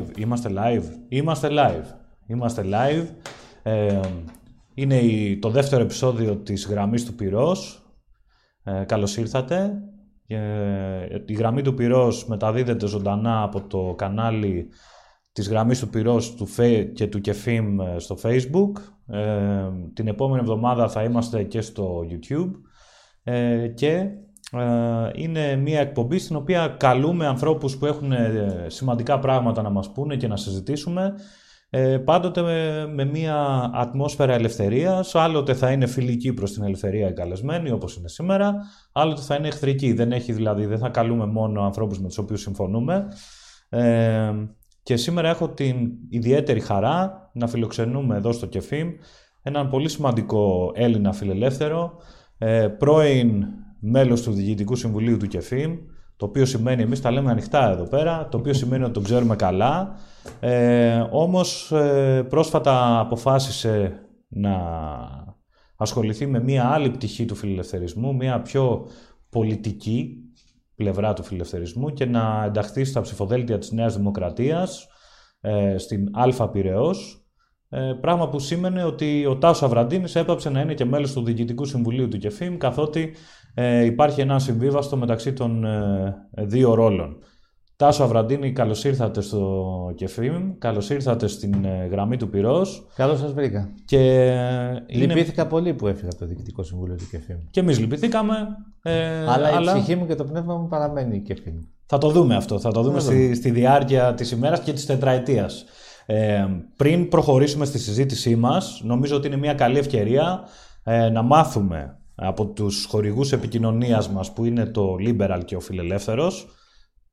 ξεκινάνε, είμαστε live; Είμαστε live. Είμαστε live. Είμαστε live. Ε, είναι η, το δεύτερο επεισόδιο της γραμμής του πυρός. Ε, καλώς ήρθατε. Ε, η γραμμή του πυρός μεταδίδεται ζωντανά από το κανάλι της γραμμής του πυρός του και του Κεφίμ ε, στο Facebook. Ε, την επόμενη εβδομάδα θα είμαστε και στο YouTube. Ε, και ε, είναι μια εκπομπή στην οποία καλούμε ανθρώπους που έχουν ε, σημαντικά πράγματα να μας πούνε και να συζητήσουμε. Ε, πάντοτε με, μια ατμόσφαιρα ελευθερίας, άλλοτε θα είναι φιλική προς την ελευθερία οι καλεσμένοι όπως είναι σήμερα, άλλοτε θα είναι εχθρική, δεν έχει δηλαδή, δεν θα καλούμε μόνο ανθρώπους με τους οποίους συμφωνούμε. Ε, και σήμερα έχω την ιδιαίτερη χαρά να φιλοξενούμε εδώ στο ΚΕΦΙΜ έναν πολύ σημαντικό Έλληνα φιλελεύθερο, ε, πρώην μέλος του Διοικητικού Συμβουλίου του ΚΕΦΙΜ, το οποίο σημαίνει, εμείς τα λέμε ανοιχτά εδώ πέρα, το οποίο σημαίνει ότι τον ξέρουμε καλά, ε, όμως ε, πρόσφατα αποφάσισε να ασχοληθεί με μία άλλη πτυχή του φιλελευθερισμού, μία πιο πολιτική πλευρά του φιλελευθερισμού και να ενταχθεί στα ψηφοδέλτια της Νέας Δημοκρατίας, ε, στην Αλφα Πυραιός, ε, πράγμα που σήμαινε ότι ο Τάσο Αβραντίνης έπαψε να είναι και μέλος του Διοικητικού Συμβουλίου του ΚΕΦΙΜ, καθότι ε, υπάρχει ένα συμβίβαστο μεταξύ των ε, δύο ρόλων. Τάσο Αβραντίνη, καλώς ήρθατε στο ΚΕΦΙΜ, καλώς ήρθατε στην ε, γραμμή του πυρός. Καλώς σας βρήκα. Και είναι... Λυπήθηκα πολύ που έφυγα από το Διοικητικό Συμβούλιο του ΚΕΦΙΜ. Και εμείς λυπηθήκαμε. Ε, αλλά, αλλά η ψυχή μου και το πνεύμα μου παραμένει η ΚΕΦΙΜ. Θα το δούμε αυτό. Θα το δούμε στη, στη διάρκεια της ημέρας και της τετραετίας. Ε, πριν προχωρήσουμε στη συζήτησή μας, νομίζω ότι είναι μια καλή ευκαιρία ε, να μάθουμε από τους χορηγούς επικοινωνίας μας που είναι το Liberal και ο Φιλελεύθερος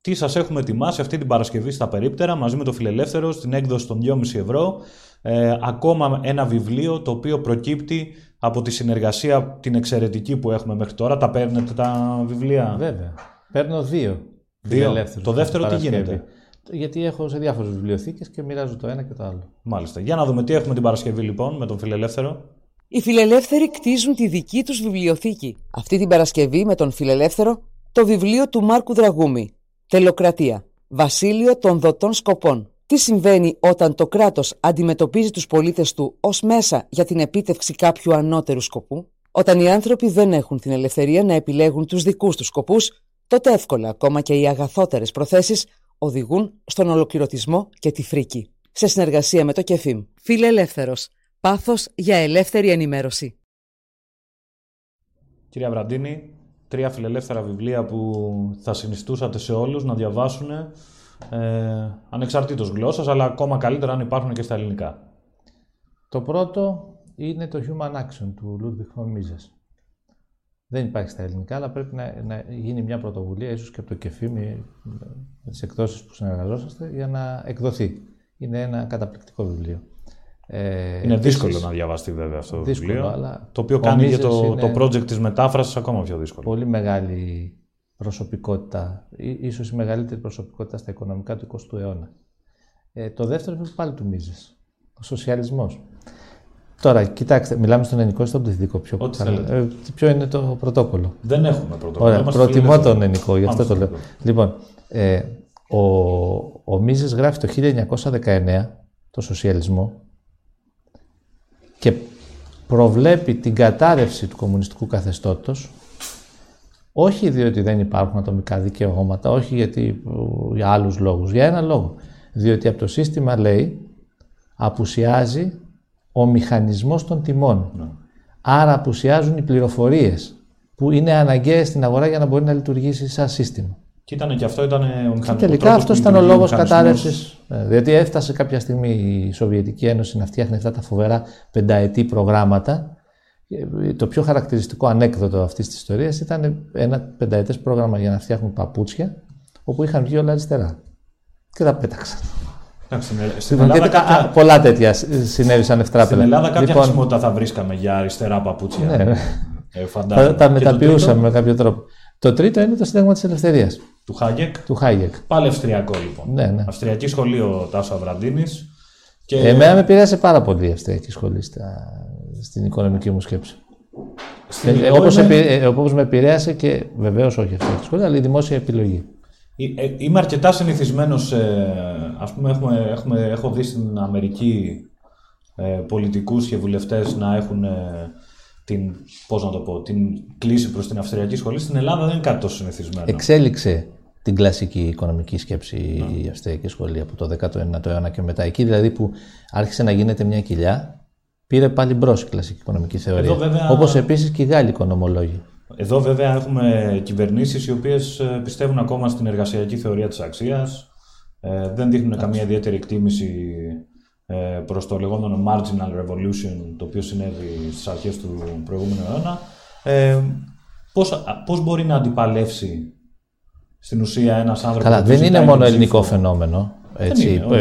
τι σας έχουμε ετοιμάσει αυτή την Παρασκευή στα περίπτερα μαζί με το Φιλελεύθερο στην έκδοση των 2,5 ευρώ ε, ακόμα ένα βιβλίο το οποίο προκύπτει από τη συνεργασία την εξαιρετική που έχουμε μέχρι τώρα. Τα παίρνετε τα βιβλία; Βέβαια. Παίρνω δύο. Δύο. Το δεύτερο τι γίνεται; Γιατί έχω σε διάφορες βιβλιοθήκες και μοιράζω το ένα και το άλλο. Μάλιστα. Για να δούμε τι έχουμε την Παρασκευή λοιπόν με τον Φιλελεύθερο. Οι φιλελεύθεροι κτίζουν τη δική τους βιβλιοθήκη. Αυτή την Παρασκευή με τον Φιλελεύθερο το βιβλίο του Μάρκου Δραγούμη. Τελοκρατία. Βασίλειο των δοτών σκοπών. Τι συμβαίνει όταν το κράτος αντιμετωπίζει τους πολίτες του ως μέσα για την επίτευξη κάποιου ανώτερου σκοπού; Όταν οι άνθρωποι δεν έχουν την ελευθερία να επιλέγουν τους δικούς τους σκοπούς, τότε εύκολα ακόμα και οι αγαθότερες προθέσεις οδηγούν στον ολοκληρωτισμό και τη φρίκη. Σε συνεργασία με το ΚΕΦΙΜ. Φίλε Ελεύθερος. Πάθος για ελεύθερη ενημέρωση. Κυρία Βραντίνη, τρία φιλελεύθερα βιβλία που θα συνιστούσατε σε όλους να διαβάσουν ε, ανεξαρτήτως γλώσσας, αλλά ακόμα καλύτερα αν υπάρχουν και στα ελληνικά. Το πρώτο είναι το Human Action του Ludwig von Mises. Δεν υπάρχει στα ελληνικά, αλλά πρέπει να, να γίνει μια πρωτοβουλία, ίσως και από το ΚΕΦΙ, με, με τις εκδόσεις που συνεργαζόσαστε, για να εκδοθεί. Είναι ένα καταπληκτικό βιβλίο. Ε, είναι δύσκολο να διαβαστεί βέβαια αυτό το βιβλίο. Αλλά το οποίο κάνει για το, το project της μετάφρασης ακόμα πιο δύσκολο. Πολύ μεγάλη προσωπικότητα, ίσως η μεγαλύτερη προσωπικότητα στα οικονομικά του 20ου αιώνα. Ε, το δεύτερο είναι πάλι του Μίζες, ο σοσιαλισμός. Τώρα, κοιτάξτε, μιλάμε στον ελληνικό ή στον πληθυντικό. Ποιο, ε, ποιο είναι το πρωτόκολλο; Δεν έχουμε πρωτόκολλο. Ωραία, προτιμώ τον ελληνικό, γι' αυτό το λέω. Λοιπόν, ε, ο, ο Μίζης γράφει το 1919 το σοσιαλισμό και προβλέπει την κατάρρευση του κομμουνιστικού καθεστώτος όχι διότι δεν υπάρχουν ατομικά δικαιώματα, όχι γιατί, για άλλους λόγους, για ένα λόγο. Διότι από το σύστημα λέει απουσιάζει ο μηχανισμός των τιμών. Ναι. Άρα απουσιάζουν οι πληροφορίες που είναι αναγκαίες στην αγορά για να μπορεί να λειτουργήσει σαν σύστημα. Και ήταν και αυτό ήταν ο μηχανισμός. Και τελικά αυτός ήταν ο λόγος κατάρρευσης. Ε, διότι έφτασε κάποια στιγμή η Σοβιετική Ένωση να φτιάχνει αυτά τα φοβερά πενταετή προγράμματα. Ε, το πιο χαρακτηριστικό ανέκδοτο αυτής της ιστορίας ήταν ένα πενταετές πρόγραμμα για να φτιάχνουν παπούτσια, όπου είχαν βγει όλα αριστερά. Και τα πέταξαν. Στην Ελλάδα κάποια... Πολλά τέτοια συνέβησαν ευτράπελα. Στην Ελλάδα κάποια λοιπόν... χρησιμότητα θα βρίσκαμε για αριστερά παπούτσια. Ναι, ναι. Ε, θα τα μεταποιούσαμε με κάποιο τρόπο. Το τρίτο είναι το Σύνταγμα της Ελευθερίας. Του Χάγεκ. Του Χάγεκ. Πάλι αυστριακό λοιπόν. Ναι, ναι. Αυστριακή σχολή ο Τάσο Αβραντίνης. Και... Εμένα με πειράζει πάρα πολύ η αυστριακή σχολή στα... στην οικονομική μου σκέψη. Ε, όπως, με επηρέασε και βεβαίως όχι αυτή η σχολή, αλλά η δημόσια επιλογή. Ε, είμαι αρκετά συνηθισμένος. Α πούμε, έχουμε, έχουμε, έχω δει στην Αμερική ε, πολιτικούς και βουλευτές να έχουν ε, την, πώς να το πω, την κλίση προς την Αυστριακή σχολή. Στην Ελλάδα δεν είναι κάτι τόσο συνηθισμένο. Εξέλιξε την κλασική οικονομική σκέψη η Αυστριακή σχολή από το 19ο αιώνα και μετά. Εκεί δηλαδή που άρχισε να γίνεται μια κοιλιά, πήρε πάλι μπρος η κλασική οικονομική θεωρία. Βέβαια... Όπως επίσης και οι Γάλλοι οικονομολόγοι. Εδώ βέβαια έχουμε κυβερνήσεις οι οποίες ε, πιστεύουν ακόμα στην εργασιακή θεωρία της αξίας, ε, δεν δείχνουν καμία ιδιαίτερη εκτίμηση ε, προς το λεγόμενο marginal revolution το οποίο συνέβη στις αρχές του προηγούμενου αιώνα. Ε, πώς, πώς μπορεί να αντιπαλεύσει στην ουσία ένας άνθρωπος... Καλά, δεν είναι μόνο ελληνικό φαινόμενο. Έτσι, είναι,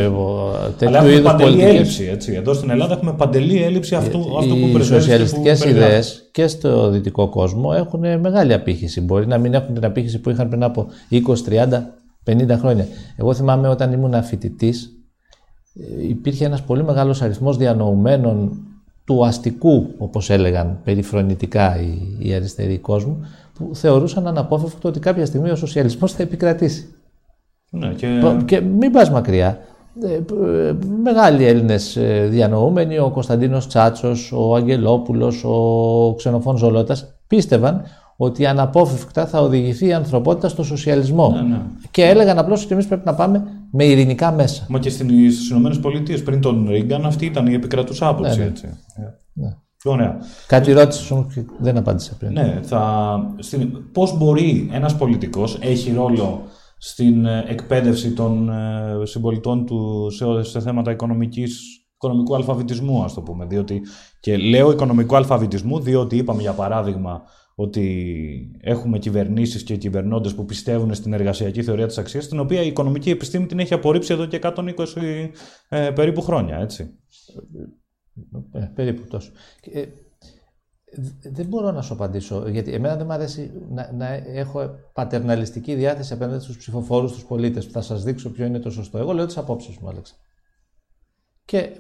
ε, Αλλά έχουμε παντελή πολιτικές... έλλειψη. Έτσι. Εδώ στην Ελλάδα έχουμε παντελή έλλειψη αυτού, ε, αυτού που Οι σοσιαλιστικές ιδέες και στο δυτικό κόσμο έχουν μεγάλη απήχηση. Μπορεί να μην έχουν την απήχηση που είχαν πριν από 20, 30, 50 χρόνια. Εγώ θυμάμαι όταν ήμουν φοιτητή, ε, υπήρχε ένας πολύ μεγάλος αριθμός διανοουμένων του αστικού, όπως έλεγαν περιφρονητικά οι, οι αριστεροί κόσμου, που θεωρούσαν αναπόφευκτο ότι κάποια στιγμή ο σοσιαλισμός θα επικρατήσει. Ναι, και... και μην πας μακριά. Ε, ε, μεγάλοι Έλληνες διανοούμενοι, ο Κωνσταντίνος Τσάτσος, ο Αγγελόπουλος, ο Ξενοφών Ζολότας, πίστευαν ότι αναπόφευκτα θα οδηγηθεί η ανθρωπότητα στο σοσιαλισμό. Ναι, ναι. Και έλεγαν απλώς ότι εμείς πρέπει να πάμε με ειρηνικά μέσα. Μα και στις ΗΠΑ πριν τον Ρίγκαν αυτή ήταν η επικρατούσα άποψη. Ναι, ναι. Έτσι. Ναι. Ωραία. Κάτι ρώτησε όμως και δεν απάντησα πριν. Ναι, θα... Στην... Πώς μπορεί ένας πολιτικός έχει ρόλο στην ε, εκπαίδευση των ε, συμπολιτών του σε, σε θέματα οικονομικής, οικονομικού αλφαβητισμού, ας το πούμε. Διότι, και λέω οικονομικού αλφαβητισμού, διότι είπαμε για παράδειγμα ότι έχουμε κυβερνήσεις και κυβερνώντες που πιστεύουν στην εργασιακή θεωρία της αξίας, την οποία η οικονομική επιστήμη την έχει απορρίψει εδώ και 120 ε, περίπου χρόνια, έτσι. Ε, περίπου τόσο. Ε, δεν μπορώ να σου απαντήσω, γιατί εμένα δεν μου αρέσει να, να έχω πατερναλιστική διάθεση απέναντι στους ψηφοφόρους, στους πολίτες, που θα σας δείξω ποιο είναι το σωστό. Εγώ λέω τις απόψεις μου, Άλεξα. Και ε,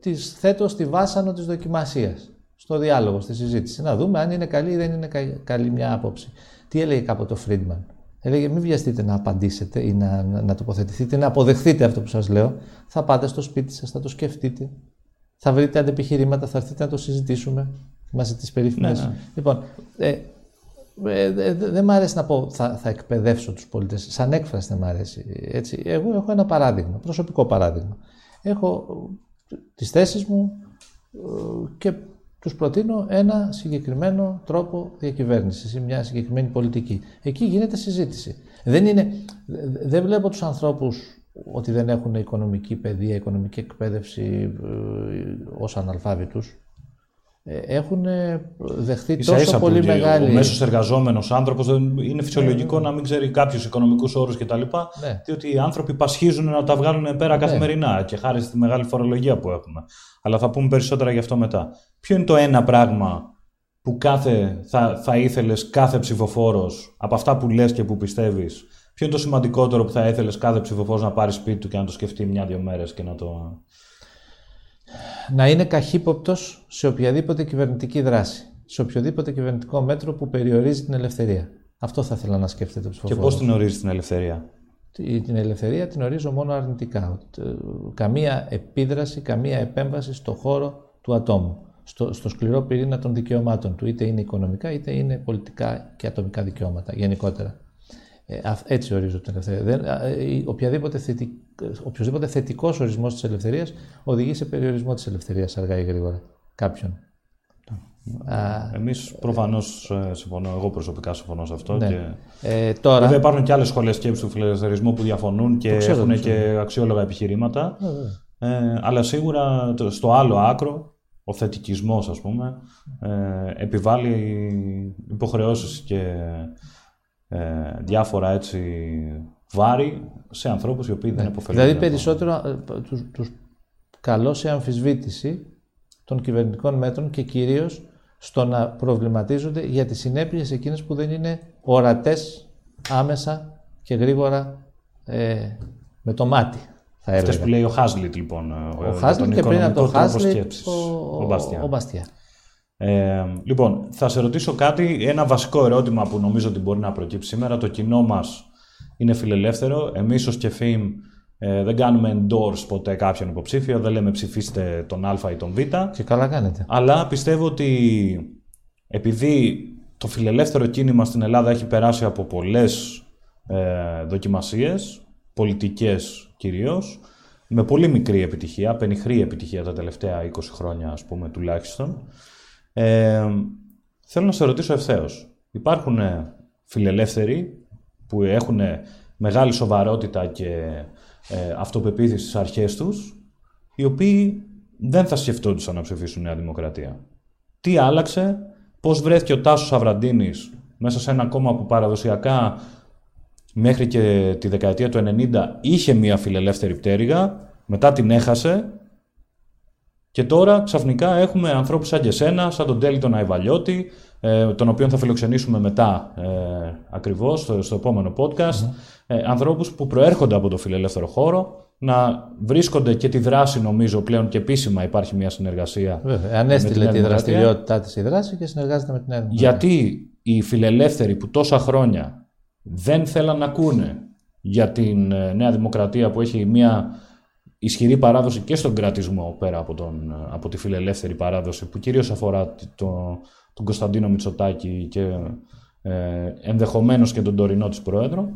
τις θέτω στη βάσανο της δοκιμασίας στο διάλογο, στη συζήτηση. Να δούμε αν είναι καλή ή δεν είναι καλή μια άποψη. Τι έλεγε κάποτε ο Φρίντμαν; Έλεγε μην βιαστείτε να απαντήσετε ή να, να, να τοποθετηθείτε, να αποδεχθείτε αυτό που σας λέω. Θα πάτε στο σπίτι σας, θα το σκεφτείτε. Θα βρείτε αντεπιχειρήματα, θα έρθετε να το συζητήσουμε. Είμαστε τις περίφημες. Ναι, ναι. Λοιπόν, ε, ε, ε, δεν μ' αρέσει να πω θα, θα εκπαιδεύσω τους πολίτες. Σαν έκφραση δεν μ' αρέσει. Έτσι. Εγώ έχω ένα παράδειγμα, προσωπικό παράδειγμα. Έχω τις θέσεις μου ε, και τους προτείνω ένα συγκεκριμένο τρόπο διακυβέρνησης ή μια συγκεκριμένη πολιτική. Εκεί γίνεται συζήτηση. Δεν, είναι, δεν βλέπω τους ανθρώπους ότι δεν έχουν οικονομική παιδεία, οικονομική εκπαίδευση ε, ως αναλφάβητους. Ε, έχουν δεχθεί ίσα τόσο πολύ που μεγάλη... Ο μέσος εργαζόμενος άνθρωπος δεν είναι φυσιολογικό ναι, ναι. να μην ξέρει κάποιους οικονομικούς όρους κτλ. Ναι. Διότι οι άνθρωποι πασχίζουν να τα βγάλουν πέρα ναι. καθημερινά και χάρη στη μεγάλη φορολογία που έχουμε. Αλλά θα πούμε περισσότερα γι' αυτό μετά. Ποιο είναι το ένα πράγμα που κάθε, θα, θα ήθελες κάθε ψηφοφόρος από αυτά που λες και που πιστεύεις; Ποιο είναι το σημαντικότερο που θα ήθελες κάθε ψηφοφόρος να πάρει σπίτι του και να το σκεφτεί μια-δύο μέρες και να το να είναι καχύποπτος σε οποιαδήποτε κυβερνητική δράση, σε οποιοδήποτε κυβερνητικό μέτρο που περιορίζει την ελευθερία. Αυτό θα ήθελα να σκέφτεται ο ψηφοφόρος. Και πώς την ορίζεις την ελευθερία; Την ελευθερία την ορίζω μόνο αρνητικά. Καμία επίδραση, καμία επέμβαση στο χώρο του ατόμου. Στο, στο σκληρό πυρήνα των δικαιωμάτων του, είτε είναι οικονομικά είτε είναι πολιτικά και ατομικά δικαιώματα γενικότερα. Ε, έτσι ορίζω την ελευθερία. Δεν, ε, οποιαδήποτε θετικ, οποιοδήποτε θετικός ορισμός της ελευθερίας οδηγεί σε περιορισμό της ελευθερίας αργά ή γρήγορα κάποιον. Εμείς προφανώς ε, συμφωνώ, εγώ προσωπικά συμφωνώ σε αυτό. Ναι. Και... Ε, τώρα... Βέβαια υπάρχουν και άλλες σχολές σκέψης του φιλελευθερισμού που διαφωνούν και έχουν και αξιόλογα επιχειρήματα. Ε, αλλά σίγουρα στο άλλο άκρο, ο θετικισμός ας πούμε, ε, επιβάλλει υποχρεώσεις και ε, διάφορα έτσι βάρη σε ανθρώπους οι οποίοι δεν υποφελούν. Δηλαδή περισσότερο ε, τους, τους καλώ σε αμφισβήτηση των κυβερνητικών μέτρων και κυρίως στο να προβληματίζονται για τις συνέπειες εκείνες που δεν είναι ορατές άμεσα και γρήγορα ε, με το μάτι. Θα Αυτές που λέει ο Χάσλιτ λοιπόν. Ο, ο Χάσλιτ και πριν από το Χάσλιτ ο, ο, ο Μπαστιά. Ε, λοιπόν, θα σε ρωτήσω κάτι, ένα βασικό ερώτημα που νομίζω ότι μπορεί να προκύψει σήμερα. Το κοινό μας είναι φιλελεύθερο. Εμείς ως ΚΕΦΙΜ ε, δεν κάνουμε endorse ποτέ κάποιον υποψήφιο, δεν λέμε ψηφίστε τον Α ή τον Β. Και καλά κάνετε. Αλλά πιστεύω ότι επειδή το φιλελεύθερο κίνημα στην Ελλάδα έχει περάσει από πολλές ε, δοκιμασίες, πολιτικές κυρίως, με πολύ μικρή επιτυχία, πενιχρή επιτυχία τα τελευταία 20 χρόνια ας πούμε τουλάχιστον, ε, θέλω να σε ρωτήσω ευθέως. Υπάρχουν φιλελεύθεροι που έχουν μεγάλη σοβαρότητα και ε, αυτοπεποίθηση στις αρχές τους, οι οποίοι δεν θα σκεφτόντουσαν να ψηφίσουν Νέα Δημοκρατία. Τι άλλαξε, πώς βρέθηκε ο Τάσος Αβραντίνης μέσα σε ένα κόμμα που παραδοσιακά μέχρι και τη δεκαετία του 90 είχε μια φιλελεύθερη πτέρυγα, μετά την έχασε και τώρα ξαφνικά έχουμε ανθρώπους σαν και εσένα, σαν τον Τέλη τον Αϊβαλιώτη, ε, τον οποίο θα φιλοξενήσουμε μετά ε, ακριβώς στο, στο επόμενο podcast, ε, ανθρώπους που προέρχονται από το φιλελεύθερο χώρο, να βρίσκονται και τη δράση νομίζω πλέον και επίσημα υπάρχει μια συνεργασία. Βέβαια, ανέστηλε τη δραστηριότητά της η δράση και συνεργάζεται με την Νέα Γιατί οι φιλελεύθεροι που τόσα χρόνια δεν θέλαν να ακούνε για την ε, Νέα Δημοκρατία που έχει μια ισχυρή παράδοση και στον κρατισμό πέρα από, τον, ε, από τη φιλελεύθερη παράδοση που κυρίως αφορά το, τον Κωνσταντίνο Μητσοτάκη και ε, ενδεχομένως και τον τωρινό της Πρόεδρο,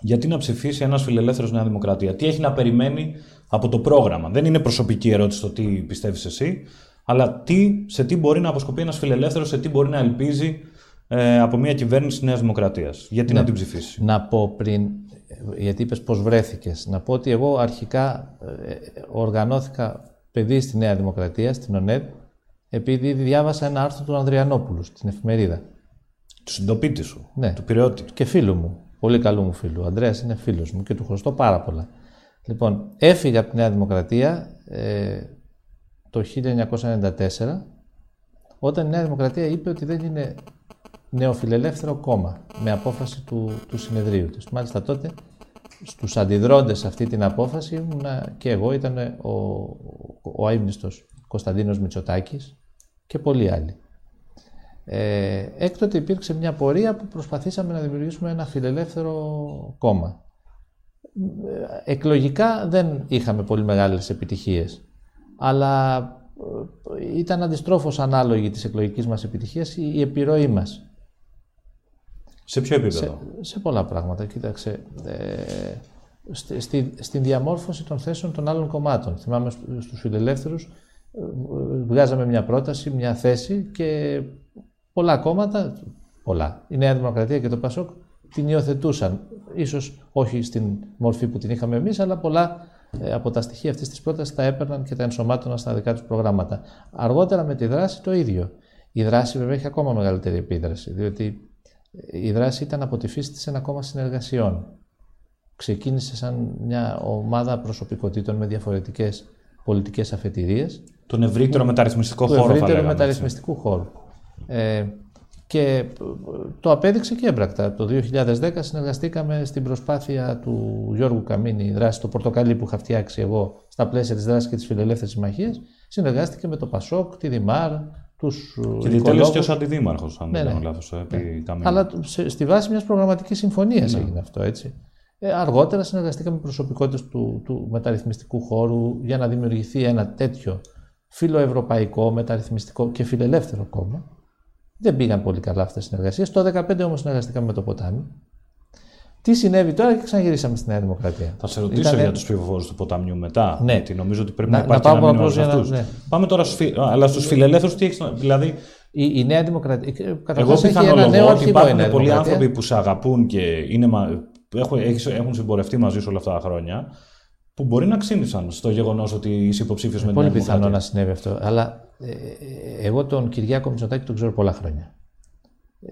γιατί να ψηφίσει ένας φιλελεύθερος Νέα Δημοκρατία. Τι έχει να περιμένει από το πρόγραμμα; Δεν είναι προσωπική ερώτηση το τι πιστεύεις εσύ, αλλά τι, σε τι μπορεί να αποσκοπεί ένας φιλελεύθερος, σε τι μπορεί να ελπίζει ε, από μια κυβέρνηση της Νέας Δημοκρατίας. Γιατί να ναι. την ψηφίσει; Να πω πριν, γιατί είπες πώς βρέθηκες, να πω ότι εγώ αρχικά ε, οργανώθηκα παιδί στη Νέα Δημοκρατία, στην ΟΝΕΔ, επειδή διάβασα ένα άρθρο του Ανδριανόπουλου στην εφημερίδα. Του συντοπίτη σου, ναι. του πυρεώτη. Και φίλου μου, πολύ καλού μου φίλου. Ο Ανδρέας είναι φίλος μου και του χρωστώ πάρα πολλά. Λοιπόν, έφυγε από τη Νέα Δημοκρατία ε, το 1994, όταν η Νέα Δημοκρατία είπε ότι δεν είναι νεοφιλελεύθερο κόμμα, με απόφαση του, του συνεδρίου της. Μάλιστα τότε, στους αντιδρώντες σε αυτή την απόφαση, ήμουν και εγώ, ήταν ο, ο, ο Κωνσταντίνος Μητσοτάκης, και πολλοί άλλοι. Ε, έκτοτε υπήρξε μια πορεία που προσπαθήσαμε να δημιουργήσουμε ένα φιλελεύθερο κόμμα. Εκλογικά δεν είχαμε πολύ μεγάλες επιτυχίες, αλλά ε, ήταν αντιστρόφως ανάλογη της εκλογικής μας επιτυχίας η επιρροή μας. Σε ποιο επίπεδο; Σε, πολλά πράγματα. Κοίταξε, ε, στη, στη, στην διαμόρφωση των θέσεων των άλλων κομμάτων. Θυμάμαι στους φιλελεύθερους βγάζαμε μια πρόταση, μια θέση και πολλά κόμματα, πολλά, η Νέα Δημοκρατία και το ΠΑΣΟΚ την υιοθετούσαν. Ίσως όχι στην μορφή που την είχαμε εμείς, αλλά πολλά ε, από τα στοιχεία αυτής της πρότασης τα έπαιρναν και τα ενσωμάτωναν στα δικά τους προγράμματα. Αργότερα με τη δράση το ίδιο. Η δράση βέβαια έχει ακόμα μεγαλύτερη επίδραση, διότι ε, η δράση ήταν από τη φύση της ένα κόμμα συνεργασιών. Ξεκίνησε σαν μια ομάδα προσωπικότητων με διαφορετικές πολιτικές αφετηρίες τον ευρύτερο μεταρρυθμιστικό του χώρο. Τον ευρύτερο μεταρρυθμιστικού χώρο. Ε, και το απέδειξε και έμπρακτα. Το 2010 συνεργαστήκαμε στην προσπάθεια του Γιώργου Καμίνη, η δράση το πορτοκαλί που είχα φτιάξει εγώ στα πλαίσια της δράσης και της Φιλελεύθερης Συμμαχίας. Συνεργάστηκε με το Πασόκ, τη Δημάρ, τους. Και διετέλεσε και ως αντιδήμαρχος, αν ναι, δεν κάνω ναι. λάθος. Ε, ναι. Αλλά στη βάση μιας προγραμματικής συμφωνίας ναι. έγινε αυτό, έτσι. Ε, αργότερα συνεργαστήκαμε με προσωπικότητες του, του μεταρρυθμιστικού χώρου για να δημιουργηθεί ένα τέτοιο φιλοευρωπαϊκό, μεταρρυθμιστικό και φιλελεύθερο κόμμα. Δεν πήγαν πολύ καλά αυτές οι συνεργασίες. Το 2015 όμως συνεργαστήκαμε με το ποτάμι. Τι συνέβη τώρα και ξαναγυρίσαμε στη Νέα Δημοκρατία. Θα σε ρωτήσω Ήτανε... για τους ψηφοφόρους του ποταμιού μετά. Ναι. Γιατί νομίζω ότι πρέπει να, να υπάρχει να ένα μήνυμα αυτούς. Ναι. Πάμε τώρα στους φι... Αλλά στους φιλελεύθερους τι έχεις. Δηλαδή. Η, η Νέα Δημοκρατία. Εγώ πιθανολογώ ότι υπάρχουν πολλοί άνθρωποι που σε αγαπούν και είναι, έχουν, έχουν συμπορευτεί μαζί σου όλα αυτά τα χρόνια που μπορεί να ξύνησαν στο γεγονός ότι είσαι υποψήφιος με την Πολύ πιθανό να συνέβη αυτό. Αλλά ε, ε, εγώ τον Κυριάκο Μητσοτάκη τον ξέρω πολλά χρόνια.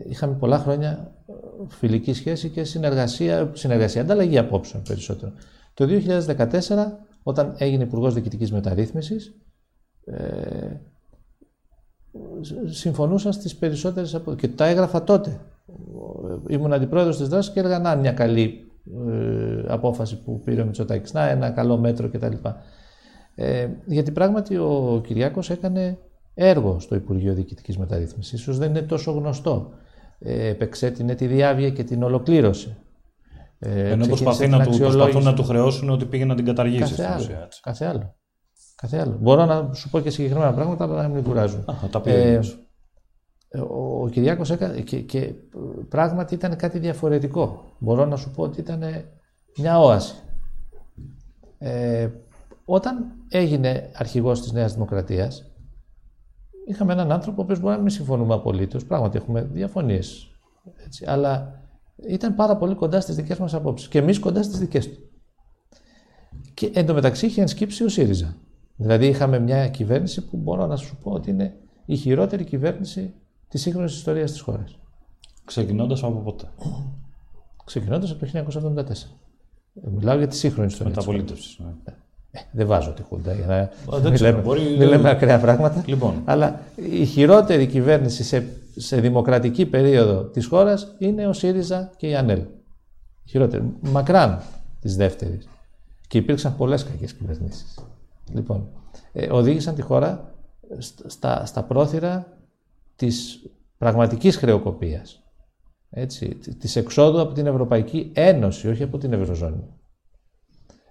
Είχαμε πολλά χρόνια φιλική σχέση και συνεργασία, συνεργασία ανταλλαγή απόψεων περισσότερο. Το 2014, όταν έγινε Υπουργός Διοικητικής Μεταρρύθμισης, ε, συμφωνούσα στις περισσότερες από. και τα έγραφα τότε. Ήμουν αντιπρόεδρος της δράσης και έλεγα να μια καλή ε, απόφαση που πήρε ο Μητσοτάκης. Να, ένα καλό μέτρο κτλ. Ε, γιατί πράγματι ο Κυριάκος έκανε έργο στο Υπουργείο Διοικητικής Μεταρρύθμισης. Ίσως δεν είναι τόσο γνωστό. Ε, επεξέτεινε τη διάβια και την ολοκλήρωση. Ε, Ενώ ξεκίνησε προσπαθεί την να του, προσπαθούν αξιολόγηση. να του χρεώσουν ότι πήγε να την καταργήσει. Κάθε στην άλλο. ουσία, έτσι. Κάθε άλλο. Κάθε άλλο. Μπορώ να σου πω και συγκεκριμένα πράγματα, αλλά να μην κουράζουν. Α, θα τα πει. Ε, ο ο, ο Κυριάκος έκανε και, και πράγματι ήταν κάτι διαφορετικό. Μπορώ να σου πω ότι ήταν μια όαση. Ε, όταν έγινε αρχηγός της Νέας Δημοκρατίας, είχαμε έναν άνθρωπο ο οποίος μπορεί να μην συμφωνούμε απολύτως, πράγματι έχουμε διαφωνίες, έτσι, αλλά ήταν πάρα πολύ κοντά στις δικές μας απόψεις και εμείς κοντά στις δικές του. Και εντωμεταξύ είχε ενσκύψει ο ΣΥΡΙΖΑ. Δηλαδή είχαμε μια κυβέρνηση που μπορώ να σου πω ότι είναι η χειρότερη κυβέρνηση της σύγχρονης ιστορίας της χώρας. Ξεκινώντας από πότε. Ξεκινώντας από το 1974. Μιλάω για τη σύγχρονη ιστορία. της χώρας. Μεταπολίτευση. ναι. Ε, δεν βάζω τη Χούντα για να δεν μην, ξέρω, λέμε, μπορεί- μην λέμε ακραία πράγματα. Λοιπόν. Αλλά η χειρότερη κυβέρνηση σε, σε δημοκρατική περίοδο της χώρας είναι ο ΣΥΡΙΖΑ και η ΑΝΕΛ. Η χειρότερη. Μακράν της δεύτερης. Και υπήρξαν πολλές κακές κυβερνήσεις. Λοιπόν, ε, οδήγησαν τη χώρα σ- στα, στα πρόθυρα της πραγματικής χρεοκοπίας. Έτσι, τη- της εξόδου από την Ευρωπαϊκή Ένωση, όχι από την Ευρωζώνη.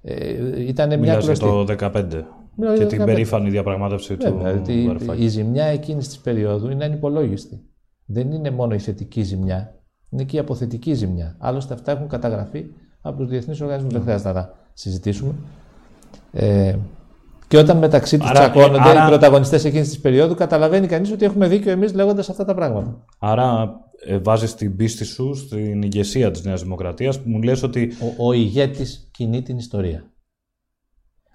Ε, ήταν μια Μιλάς για κλωστή. το 2015 Μιλάω και για το την 15. περήφανη διαπραγμάτευση του Βέβαια, ότι Βαρουφάκη. η ζημιά εκείνης της περίοδου είναι ανυπολόγιστη. Δεν είναι μόνο η θετική ζημιά, είναι και η αποθετική ζημιά. Άλλωστε, αυτά έχουν καταγραφεί από τους διεθνείς οργανισμούς. Δεν χρειάζεται να τα συζητήσουμε. Ε, και όταν μεταξύ τους Άρα, τσακώνονται ε, άρα- οι πρωταγωνιστές εκείνης της περίοδου, καταλαβαίνει κανείς ότι έχουμε δίκιο εμείς λέγοντας αυτά τα πράγματα. Άρα ε, βάζεις την πίστη σου στην ηγεσία της Νέας Δημοκρατίας που μου λες ότι Ο, ο ηγέτης κινεί την ιστορία.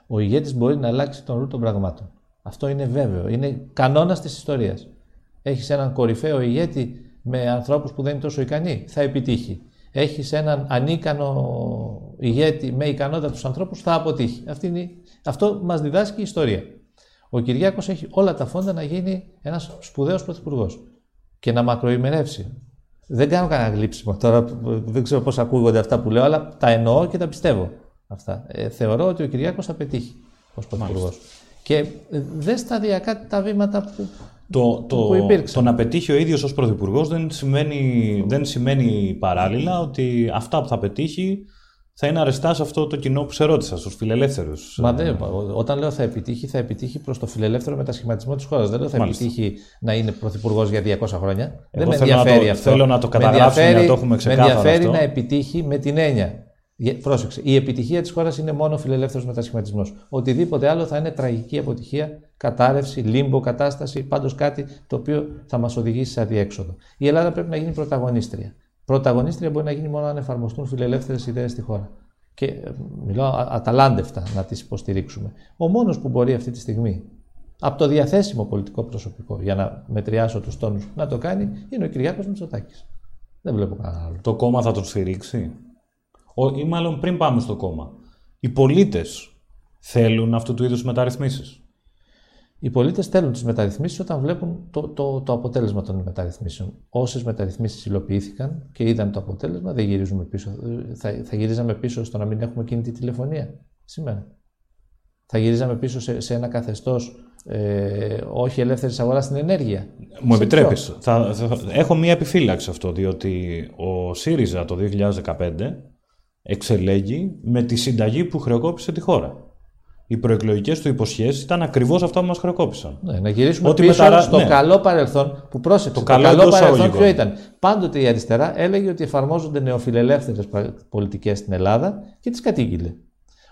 Ο ηγέτης μπορεί να αλλάξει τον ρου των πραγμάτων. Αυτό είναι βέβαιο. Είναι κανόνας της ιστορίας. Έχεις έναν κορυφαίο ηγέτη με ανθρώπους που δεν είναι τόσο ικανοί, θα επιτύχει. Έχεις έναν ανίκανο ηγέτη με ικανότατου ανθρώπους, θα αποτύχει. Αυτή είναι, αυτό μας διδάσκει η ιστορία. Ο Κυριάκος έχει όλα τα φόντα να γίνει ένας σπουδαίος πρωθυπουργός και να μακροημερεύσει. Δεν κάνω κανένα γλύψιμο τώρα, που- δεν ξέρω πώς ακούγονται αυτά που λέω, αλλά τα εννοώ και τα πιστεύω αυτά. Ε, θεωρώ ότι ο Κυριάκος θα πετύχει ως πρωθυπουργός. Και ε, δε σταδιακά τα βήματα που. το, το, που υπήρξαν. το να πετύχει ο ίδιος ως Πρωθυπουργός δεν σημαίνει, δεν σημαίνει παράλληλα ότι αυτά που θα πετύχει θα είναι αρεστά σε αυτό το κοινό που σε ρώτησα, στους φιλελεύθερους. Μα δεν, όταν λέω θα επιτύχει, θα επιτύχει προς το φιλελεύθερο μετασχηματισμό της χώρας. Δεν λέω θα Μάλιστα. επιτύχει να είναι πρωθυπουργός για 200 χρόνια. δεν με θέλω να ενδιαφέρει το- αυτό. θέλω να το Με καταγράψουμε, ενδιαφέρει- να το έχουμε ξεκάθαρο Με ενδιαφέρει αυτό. να επιτύχει με την έννοια. Για- Πρόσεξε, η επιτυχία της χώρας είναι μόνο ο φιλελεύθερος μετασχηματισμός. Οτιδήποτε άλλο θα είναι τραγική αποτυχία, κατάρρευση, λίμπο κατάσταση, πάντως κάτι το οποίο θα μας οδηγήσει σε αδιέξοδο. Η Ελλάδα πρέπει να γίνει πρωταγωνίστρια. Πρωταγωνίστρια μπορεί να γίνει μόνο αν εφαρμοστούν φιλελεύθερες ιδέες στη χώρα. Και ε, μιλάω α- αταλάντευτα να τις υποστηρίξουμε. Ο μόνος που μπορεί αυτή τη στιγμή από το διαθέσιμο πολιτικό προσωπικό για να μετριάσω τους τόνους να το κάνει είναι ο Κυριάκος Μητσοτάκης. Δεν βλέπω κανένα άλλο. Το κόμμα θα τον στηρίξει; Ο, ή μάλλον πριν πάμε στο κόμμα. Οι πολίτες θέλουν αυτού του είδους μεταρρυθμίσεις; Οι πολίτες θέλουν τις μεταρρυθμίσεις όταν βλέπουν το, το, το αποτέλεσμα των μεταρρυθμίσεων. Όσες μεταρρυθμίσεις υλοποιήθηκαν και είδαν το αποτέλεσμα, δεν γυρίζουμε πίσω. Ε, Θα, θα γυρίζαμε πίσω στο να μην έχουμε κινητή τηλεφωνία σήμερα. Θα γυρίζαμε πίσω σε, σε ένα καθεστώς ε, όχι ελεύθερης αγοράς στην ενέργεια. Μου Σε επιτρέπεις. Θα, θα- έχω μία επιφύλαξη αυτό, διότι ο ΣΥΡΙΖΑ το 2015 εξελέγει με τη συνταγή που χρεοκόπησε τη χώρα. Οι προεκλογικές του υποσχέσεις ήταν ακριβώς αυτά που μας χρεοκόπησαν. Ναι, να γυρίσουμε Ότι πίσω μεταρα- στο ναι. καλό παρελθόν που πρόσεξε. Το, καλό καλό, εντός παρελθόν εισαγωγικών. ποιο ήταν; Πάντοτε η αριστερά έλεγε ότι εφαρμόζονται νεοφιλελεύθερες πολιτικές στην Ελλάδα και τις κατήγγειλε.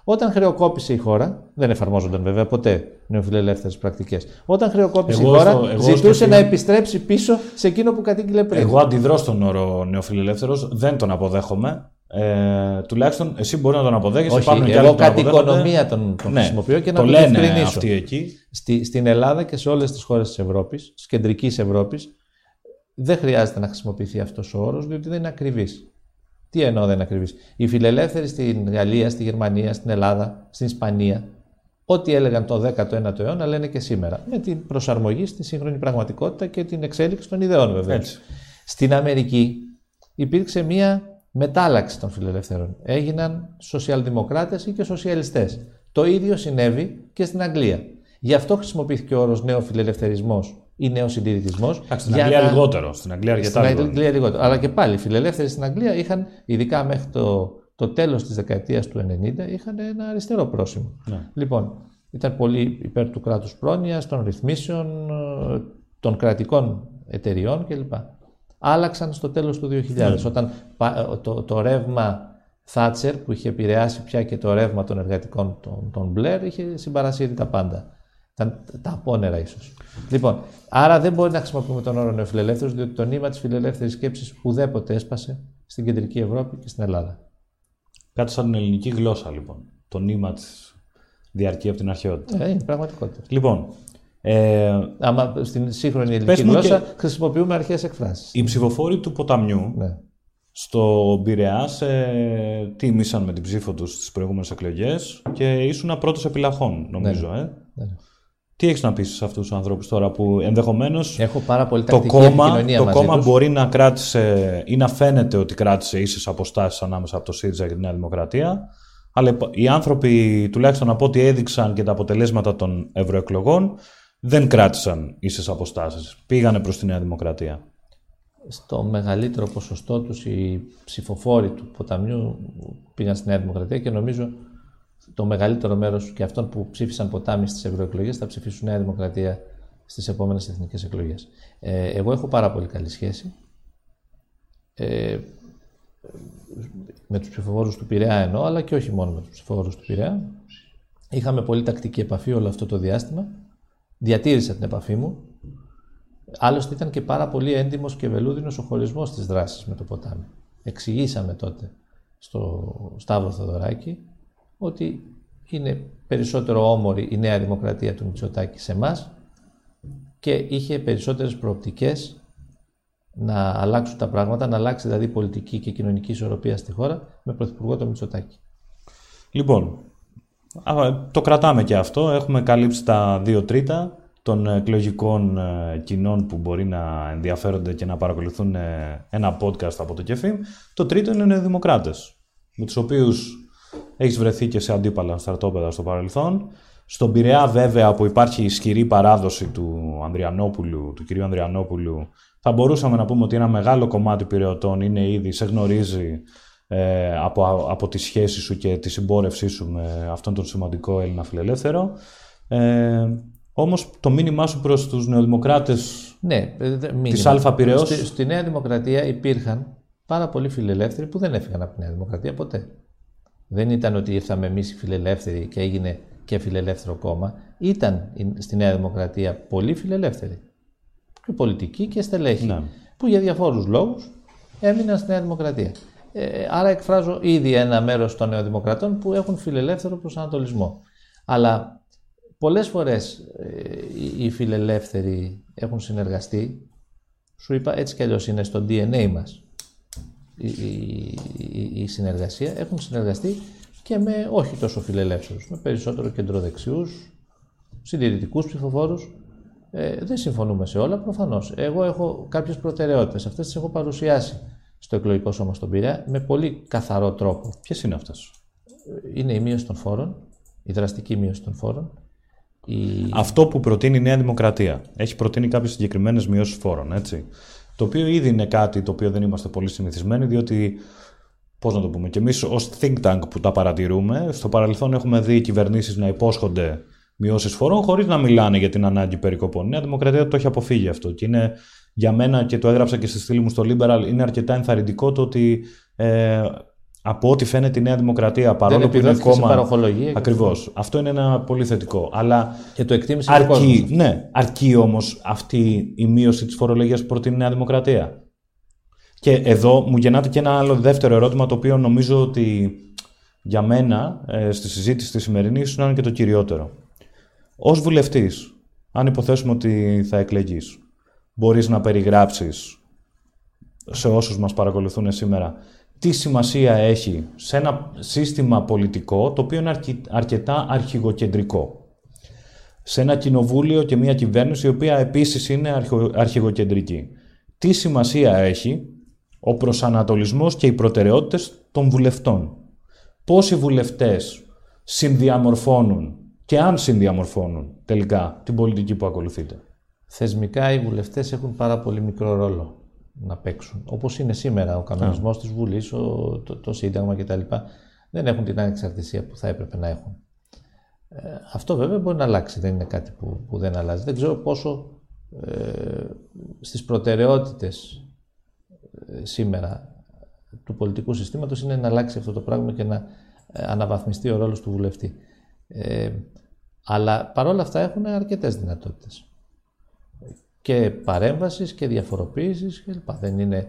Όταν χρεοκόπησε η χώρα, δεν εφαρμόζονταν βέβαια ποτέ νεοφιλελεύθερες πρακτικές. Όταν χρεοκόπησε Εγώ η χώρα, στο- εγώ ζητούσε στο να film- επιστρέψει πίσω σε εκείνο που κατήγγειλε πριν. Εγώ αντιδρώ στον όρο νεοφιλελεύθερος, δεν τον αποδέχομαι. Ε, τουλάχιστον εσύ μπορεί να τον αποδέχεσαι. Όχι, υπάρχουν και άλλοι εγώ που τον κατ' αποδέχονται. οικονομία τον, τον Ναι, χρησιμοποιώ και να το το, λένε διευκρινίσω. αυτοί εκεί. Στη, στην Ελλάδα και σε όλες τις χώρες της Ευρώπης, της κεντρικής Ευρώπης, δεν χρειάζεται να χρησιμοποιηθεί αυτός ο όρος, διότι δεν είναι ακριβής. Τι εννοώ δεν είναι ακριβής; Οι φιλελεύθεροι στην Γαλλία, στη Γερμανία, στην Ελλάδα, στην Ισπανία, ό,τι έλεγαν το 19ο αιώνα λένε και σήμερα. Με την προσαρμογή στη σύγχρονη πραγματικότητα και την εξέλιξη των ιδεών βέβαια. Έτσι. Στην Αμερική υπήρξε μία μετάλλαξη των φιλελευθέρων. Έγιναν σοσιαλδημοκράτες ή και σοσιαλιστές. Το ίδιο συνέβη και στην Αγγλία. Γι' αυτό χρησιμοποιήθηκε ο όρος νεοφιλελευθερισμός ή νεοσυντηρητισμός. Εντάξει, στην για Αγγλία να- λιγότερο. Στην Αγγλία αρκετά Στην λιγότερο. Αγγλία λιγότερο. Αλλά και πάλι οι φιλελεύθεροι στην Αγγλία είχαν, ειδικά μέχρι το, το τέλος της δεκαετίας του 90 είχαν ένα αριστερό πρόσημο. Ναι. Λοιπόν, ήταν πολύ υπέρ του κράτους πρόνοιας, των ρυθμίσεων, ε, των κρατικών εταιριών κλπ. Άλλαξαν στο τέλος του 2000, όταν ε, το, το ρεύμα Θάτσερ που είχε επηρεάσει πια και το ρεύμα των εργατικών των, των Μπλερ είχε συμπαρασύρει τα πάντα. Ήταν τα απόνερα ίσως. Λοιπόν, άρα δεν μπορεί να χρησιμοποιούμε τον όρο νεοφιλελεύθερος, διότι το νήμα της φιλελεύθερης σκέψης ουδέποτε έσπασε στην κεντρική Ευρώπη και στην Ελλάδα. Κάτι σαν την ελληνική γλώσσα, λοιπόν. Το νήμα της διαρκεί από την αρχαιότητα. Ε, είναι πραγματικότητα. Λοιπόν. Ε, Άμα στην σύγχρονη ελληνική γλώσσα και... χρησιμοποιούμε αρχαίες εκφράσεις. Οι ψηφοφόροι του ποταμιού ναι. στο Πειραιά ε, τίμησαν με την ψήφο τους στις προηγούμενες εκλογές και ήσουν πρώτος επιλαχών, νομίζω. Ναι. Ε. Ναι. Τι έχεις να πεις σε αυτούς τους ανθρώπους τώρα που ενδεχομένως. Έχω πάρα πολύ το κόμμα, το μαζί κόμμα τους. μπορεί να κράτησε ή να φαίνεται ότι κράτησε ίσες αποστάσεις ανάμεσα από το ΣΥΡΙΖΑ και τη Νέα Δημοκρατία. Αλλά οι άνθρωποι, τουλάχιστον από ό,τι έδειξαν και τα αποτελέσματα των ευρωεκλογών, δεν κράτησαν ίσες αποστάσεις. Πήγανε προς τη Νέα Δημοκρατία. Στο μεγαλύτερο ποσοστό τους οι ψηφοφόροι του ποταμιού πήγαν στη Νέα Δημοκρατία και νομίζω το μεγαλύτερο μέρος και αυτών που ψήφισαν ποτάμι στις ευρωεκλογές θα ψηφίσουν Νέα Δημοκρατία στις επόμενες εθνικές εκλογές. Ε, εγώ έχω πάρα πολύ καλή σχέση. Ε, με τους ψηφοφόρους του Πειραιά εννοώ, αλλά και όχι μόνο με τους ψηφοφόρους του Πειραιά. Είχαμε πολύ τακτική επαφή όλο αυτό το διάστημα. Διατήρησα την επαφή μου. Άλλωστε ήταν και πάρα πολύ έντιμος και βελούδινος ο χωρισμός της δράσης με το ποτάμι. Εξηγήσαμε τότε στο Σταύρο Θοδωράκη ότι είναι περισσότερο όμορη η Νέα Δημοκρατία του Μητσοτάκη σε εμάς και είχε περισσότερες προοπτικές να αλλάξουν τα πράγματα, να αλλάξει δηλαδή πολιτική και κοινωνική ισορροπία στη χώρα με πρωθυπουργό το Μητσοτάκη. Λοιπόν, το κρατάμε και αυτό. Έχουμε καλύψει τα δύο τρίτα των εκλογικών κοινών που μπορεί να ενδιαφέρονται και να παρακολουθούν ένα podcast από το ΚΕΦΙΜ. Το τρίτο είναι οι δημοκράτες, με τους οποίους έχεις βρεθεί και σε αντίπαλα στρατόπεδα στο παρελθόν. Στον Πειραιά βέβαια που υπάρχει ισχυρή παράδοση του Ανδριανόπουλου, του κυρίου Ανδριανόπουλου, θα μπορούσαμε να πούμε ότι ένα μεγάλο κομμάτι πυρεωτών είναι ήδη, σε γνωρίζει ε, από, από τη σχέση σου και τη συμπόρευσή σου με αυτόν τον σημαντικό Έλληνα φιλελεύθερο. Ε, όμως το μήνυμά σου προς τους νεοδημοκράτες ναι, της Αλφα Πειραιώς... Στη, στη Νέα Δημοκρατία υπήρχαν πάρα πολλοί φιλελεύθεροι που δεν έφυγαν από τη Νέα Δημοκρατία ποτέ. Δεν ήταν ότι ήρθαμε εμείς οι φιλελεύθεροι και έγινε και φιλελεύθερο κόμμα. Ήταν στη Νέα Δημοκρατία πολύ φιλελεύθεροι. Και πολιτικοί και στελέχοι. Ναι. Που για διαφόρους λόγους έμειναν στη Νέα Δημοκρατία. Ε, άρα εκφράζω ήδη ένα μέρος των νεοδημοκρατών που έχουν φιλελεύθερο προσανατολισμό. Αλλά πολλές φορές ε, οι φιλελεύθεροι έχουν συνεργαστεί. Σου είπα έτσι κι αλλιώς είναι στο DNA μας η, η, η συνεργασία. Έχουν συνεργαστεί και με όχι τόσο φιλελεύθερους, με περισσότερο κεντροδεξιούς, συντηρητικούς ψηφοφόρους. Ε, δεν συμφωνούμε σε όλα, προφανώς. Εγώ έχω κάποιες προτεραιότητες. Αυτές τις έχω παρουσιάσει στο εκλογικό σώμα στον Πειραιά με πολύ καθαρό τρόπο. Ποιες είναι αυτές; Είναι η μείωση των φόρων, η δραστική μείωση των φόρων. Η... Αυτό που προτείνει η Νέα Δημοκρατία. Έχει προτείνει κάποιες συγκεκριμένες μειώσεις φόρων, έτσι. Το οποίο ήδη είναι κάτι το οποίο δεν είμαστε πολύ συνηθισμένοι, διότι πώς να το πούμε, και εμείς ως think tank που τα παρατηρούμε, στο παρελθόν έχουμε δει κυβερνήσεις να υπόσχονται μειώσεις φόρων χωρίς να μιλάνε για την ανάγκη περικοπών. Η Νέα Δημοκρατία το έχει αποφύγει αυτό. Και είναι για μένα, και το έγραψα και στη στήλη μου στο Liberal, είναι αρκετά ενθαρρυντικό το ότι ε, από ό,τι φαίνεται η Νέα Δημοκρατία, παρόλο που είναι κόμμα. Ακριβώς. Αυτό είναι ένα πολύ θετικό. Αλλά και το εκτίμησε αρκεί, ναι, αρκεί όμως αυτή η μείωση της φορολογίας που προτείνει η Νέα Δημοκρατία. Και εδώ μου γεννάται και ένα άλλο δεύτερο ερώτημα, το οποίο νομίζω ότι για μένα ε, στη συζήτηση τη σημερινή ίσως είναι και το κυριότερο. Ω βουλευτής, αν υποθέσουμε ότι θα εκλεγείς, μπορείς να περιγράψεις σε όσους μας παρακολουθούν σήμερα τι σημασία έχει σε ένα σύστημα πολιτικό το οποίο είναι αρκετά αρχηγοκεντρικό. Σε ένα κοινοβούλιο και μια κυβέρνηση η οποία επίσης είναι αρχηγοκεντρική. Τι σημασία έχει ο προσανατολισμός και οι προτεραιότητες των βουλευτών. Πώς οι βουλευτές συνδιαμορφώνουν και αν συνδιαμορφώνουν τελικά την πολιτική που ακολουθείτε. Θεσμικά οι βουλευτές έχουν πάρα πολύ μικρό ρόλο. να παίξουν. Όπως είναι σήμερα ο κανονισμός yeah. της Βουλής, το, το Σύνταγμα κτλ. Δεν έχουν την ανεξαρτησία που θα έπρεπε να έχουν. Ε, αυτό βέβαια μπορεί να αλλάξει, δεν είναι κάτι που, που δεν αλλάζει. Δεν ξέρω πόσο ε, στις προτεραιότητες ε, σήμερα του πολιτικού συστήματος είναι να αλλάξει αυτό το πράγμα και να ε, αναβαθμιστεί ο ρόλος του βουλευτή. Ε, αλλά παρόλα αυτά έχουν αρκετές δυνατότητες και παρέμβασης και διαφοροποίησης κλπ. Δεν είναι.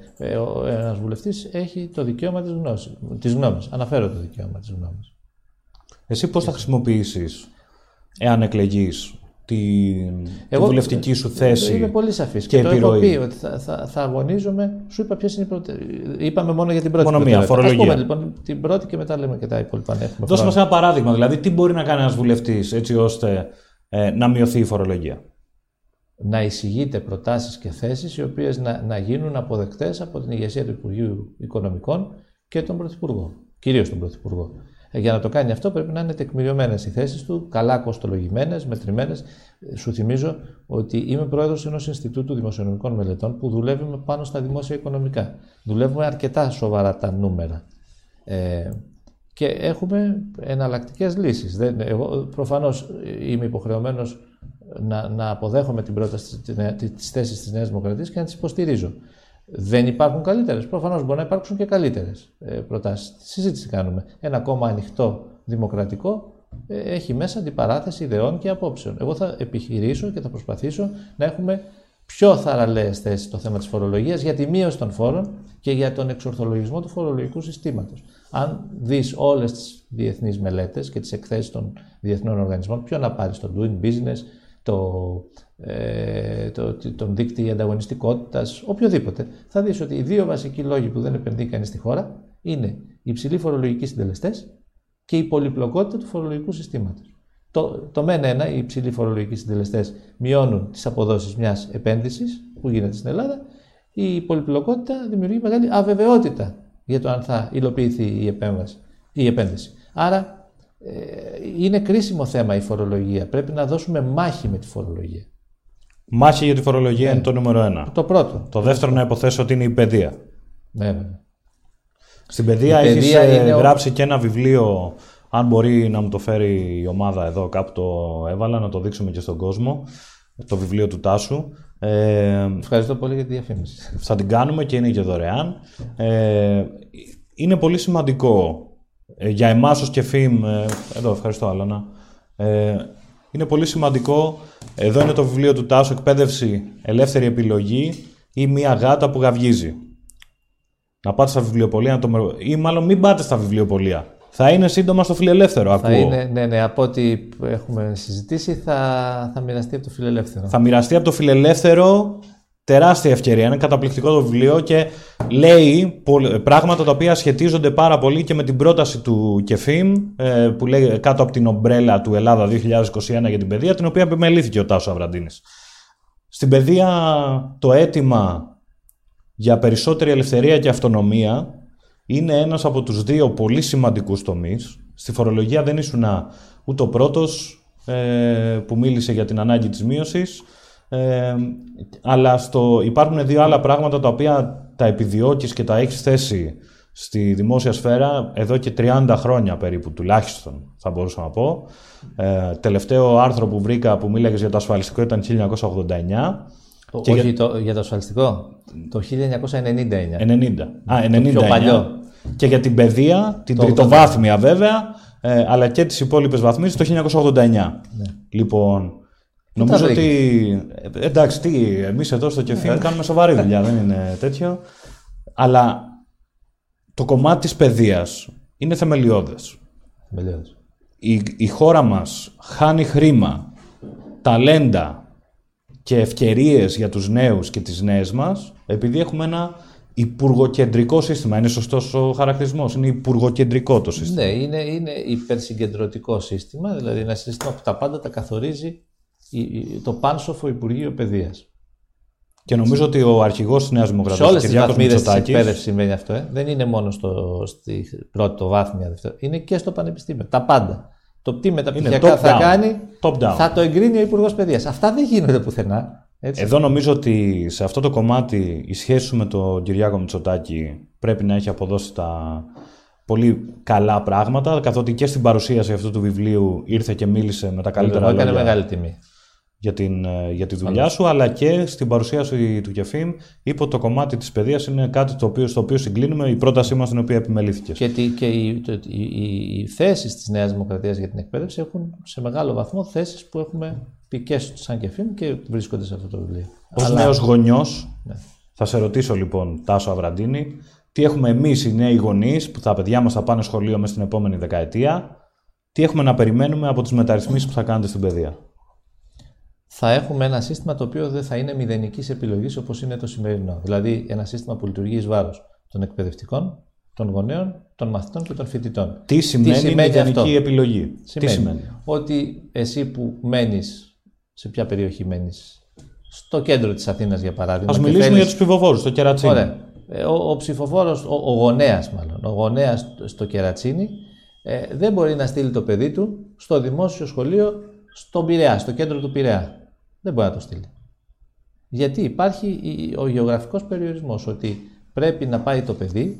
Ένας βουλευτής έχει το δικαίωμα της της γνώμης. Αναφέρω το δικαίωμα της γνώμης. Εσύ πώς θα χρησιμοποιήσεις, εάν εκλεγείς, τη, Εγώ, βουλευτική σου θέση. Είμαι πολύ σαφής. Και, και το έχω πει ότι θα, θα, θα αγωνίζομαι. Σου είπα ποιες είναι οι πρώτε. Είπαμε μόνο για την πρώτη. Μόνο μία, φορολογία. πούμε λοιπόν την πρώτη και μετά λέμε και τα υπόλοιπα. Ναι, Δώσε μας ένα παράδειγμα. Δηλαδή, τι μπορεί να κάνει ένας βουλευτής έτσι ώστε ε, να μειωθεί η φορολογία; Να εισηγείται προτάσεις και θέσεις οι οποίες να, να γίνουν αποδεκτές από την ηγεσία του Υπουργείου Οικονομικών και τον Πρωθυπουργό, κυρίως τον Πρωθυπουργό. Ε, για να το κάνει αυτό πρέπει να είναι τεκμηριωμένες οι θέσεις του, καλά κοστολογημένες, μετρημένες. Ε, σου θυμίζω ότι είμαι πρόεδρος ενός Ινστιτούτου Δημοσιονομικών Μελετών που δουλεύουμε πάνω στα δημόσια οικονομικά. Δουλεύουμε αρκετά σοβαρά τα νούμερα. Ε, και έχουμε εναλλακτικές λύσεις. Εγώ προφανώς είμαι υποχρεωμένος να, να αποδέχομαι την πρόταση τη θέση της Νέας Δημοκρατίας και να τις υποστηρίζω. Δεν υπάρχουν καλύτερες. Προφανώς μπορεί να υπάρξουν και καλύτερες προτάσεις. Τη συζήτηση κάνουμε. Ένα κόμμα ανοιχτό, δημοκρατικό, ε, έχει μέσα αντιπαράθεση ιδεών και απόψεων. Εγώ θα επιχειρήσω και θα προσπαθήσω να έχουμε πιο θαραλέες θέσεις στο θέμα της φορολογίας για τη μείωση των φόρων και για τον εξορθολογισμό του φορολογικού συστήματος. Αν δεις όλες τις διεθνείς μελέτες και τις εκθέσεις των διεθνών οργανισμών, ποιο να πάρεις στο Doing Business, το, ε, το, τον δίκτυο ανταγωνιστικότητας, οποιοδήποτε, θα δεις ότι οι δύο βασικοί λόγοι που δεν επενδύει κανείς στη χώρα είναι οι υψηλοί φορολογικοί συντελεστές και η πολυπλοκότητα του φορολογικού συστήματος. Το, το μεν ένα, οι υψηλοί φορολογικοί συντελεστές μειώνουν τις αποδόσεις μιας επένδυσης που γίνεται στην Ελλάδα. Η πολυπλοκότητα δημιουργεί μεγάλη αβεβαιότητα για το αν θα υλοποιηθεί η, επέμβαση, η επένδυση. Άρα ε, είναι κρίσιμο θέμα η φορολογία. Πρέπει να δώσουμε μάχη με τη φορολογία. Μάχη για τη φορολογία ναι. είναι το νούμερο ένα. Το πρώτο. Το δεύτερο να υποθέσω ότι είναι η παιδεία. Ναι, ναι. Στην παιδεία έχεις ε, γράψει και ένα βιβλίο, αν μπορεί να μου το φέρει η ομάδα εδώ, κάπου το έβαλα, να το δείξουμε και στον κόσμο, το βιβλίο του Τάσου. Ε, Ευχαριστώ πολύ για τη διαφήμιση. Θα την κάνουμε και είναι και δωρεάν. Ε, είναι πολύ σημαντικό ε, για εμάς ως και ΦΙΜ, ε, εδώ ευχαριστώ Άλωνα, ε, είναι πολύ σημαντικό, εδώ είναι το βιβλίο του Τάσου, εκπαίδευση, ελεύθερη επιλογή ή μία γάτα που γαυγίζει. Να πάτε στα βιβλιοπολία να το... ή μάλλον μην πάτε στα βιβλιοπολία. Θα είναι σύντομα στο φιλελεύθερο, θα ακούω. Είναι, ναι, ναι, από ό,τι έχουμε συζητήσει θα, θα μοιραστεί από το φιλελεύθερο. Θα μοιραστεί από το φιλελεύθερο τεράστια ευκαιρία. Είναι καταπληκτικό το βιβλίο και λέει πράγματα τα οποία σχετίζονται πάρα πολύ και με την πρόταση του ΚΕΦΙΜ ε, που λέει κάτω από την ομπρέλα του Ελλάδα 2021 για την παιδεία, την οποία επιμελήθηκε ο Τάσος Αβραντίνης. Στην παιδεία το αίτημα για περισσότερη ελευθερία και αυτονομία είναι ένας από τους δύο πολύ σημαντικούς τομείς. Στη φορολογία δεν ήσουν ούτε ο πρώτος ε, που μίλησε για την ανάγκη της μείωσης, ε, αλλά στο, υπάρχουν δύο άλλα πράγματα τα οποία τα επιδιώκεις και τα έχεις θέσει στη δημόσια σφαίρα εδώ και 30 χρόνια περίπου τουλάχιστον θα μπορούσα να πω. Ε, τελευταίο άρθρο που βρήκα που μίλαγες για το ασφαλιστικό ήταν 1989. και όχι για... Το, για το ασφαλιστικό, το 1999. 90. Α, 99. πιο παλιό. Και για την παιδεία, την το τριτοβάθμια βέβαια, ε, αλλά και τις υπόλοιπες βαθμίσεις το 1989. Ναι. Λοιπόν, Νομίζω ότι. Ε, εντάξει, τι, εμείς εδώ στο Κεφίν ε. κάνουμε σοβαρή δουλειά, δεν είναι τέτοιο. Αλλά το κομμάτι της παιδείας είναι θεμελιώδες. Η, η χώρα μας χάνει χρήμα, ταλέντα και ευκαιρίες για τους νέους και τις νέες μας επειδή έχουμε ένα υπουργοκεντρικό σύστημα. Είναι σωστός ο χαρακτηρισμός; Είναι υπουργοκεντρικό το σύστημα. Ναι, είναι, είναι υπερσυγκεντρωτικό σύστημα. Δηλαδή ένα σύστημα που τα πάντα τα καθορίζει το πάνσοφο Υπουργείο Παιδείας. Και νομίζω ότι ο αρχηγός της Νέας Δημοκρατίας, ο κ. βαθμίδες της εκπαίδευσης, συμβαίνει αυτό. Ε. Δεν είναι μόνο στο, στη πρώτη, το βάθμια, δεύτερο. Είναι και στο πανεπιστήμιο. Τα πάντα. Το τι μεταπτυχιακά θα κάνει, θα το εγκρίνει ο Υπουργός Παιδείας. Αυτά δεν γίνονται πουθενά. Έτσι. Εδώ νομίζω ότι σε αυτό το κομμάτι η σχέση σου με τον Κυριάκο Μητσοτάκη πρέπει να έχει αποδώσει τα πολύ καλά πράγματα, καθότι και στην παρουσίαση αυτού του βιβλίου ήρθε και μίλησε με τα καλύτερα λόγια. Έκανε μεγάλη τιμή για, την, ε, για τη δουλειά σου, αλλά και στην παρουσίαση του Κεφίμ είπε ότι το κομμάτι της παιδείας είναι κάτι το οποίο, στο οποίο συγκλίνουμε, η πρότασή μας την οποία επιμελήθηκες. Και, και οι, οι, οι θέσεις της Νέας Δημοκρατίας για την εκπαίδευση έχουν σε μεγάλο βαθμό θέσεις που έχουμε πει και σαν Κεφίμ και βρίσκονται σε αυτό το βιβλίο. Ως αλλά... νέος γονιός, ναι. θα σε ρωτήσω λοιπόν Τάσο Αβραντίνη, τι έχουμε εμείς οι νέοι γονείς που τα παιδιά μας θα πάνε σχολείο μέσα στην επόμενη δεκαετία, τι έχουμε να περιμένουμε από τις μεταρρυθμίσεις που θα κάνετε στην παιδεία; Θα έχουμε ένα σύστημα το οποίο δεν θα είναι μηδενικής επιλογής όπως είναι το σημερινό. Δηλαδή, ένα σύστημα που λειτουργεί εις βάρος των εκπαιδευτικών, των γονέων, των μαθητών και των φοιτητών. Τι σημαίνει, Τι σημαίνει μηδενική αυτό; επιλογή; Σημαίνει, Τι σημαίνει; Ότι εσύ που μένεις, σε ποια περιοχή μένεις, στο κέντρο της Αθήνας για παράδειγμα. Α μιλήσουμε θέλεις... για τους ψηφοφόρους, στο Κερατσίνη. Ωραία. Ε, ο, ο ψηφοφόρος, ο, ο γονέας μάλλον, ο γονέας στο Κερατσίνη ε, δεν μπορεί να στείλει το παιδί του στο δημόσιο σχολείο στον Πειραιά, στο κέντρο του Πειραιά δεν μπορεί να το στείλει. Γιατί υπάρχει ο γεωγραφικός περιορισμός, ότι πρέπει να πάει το παιδί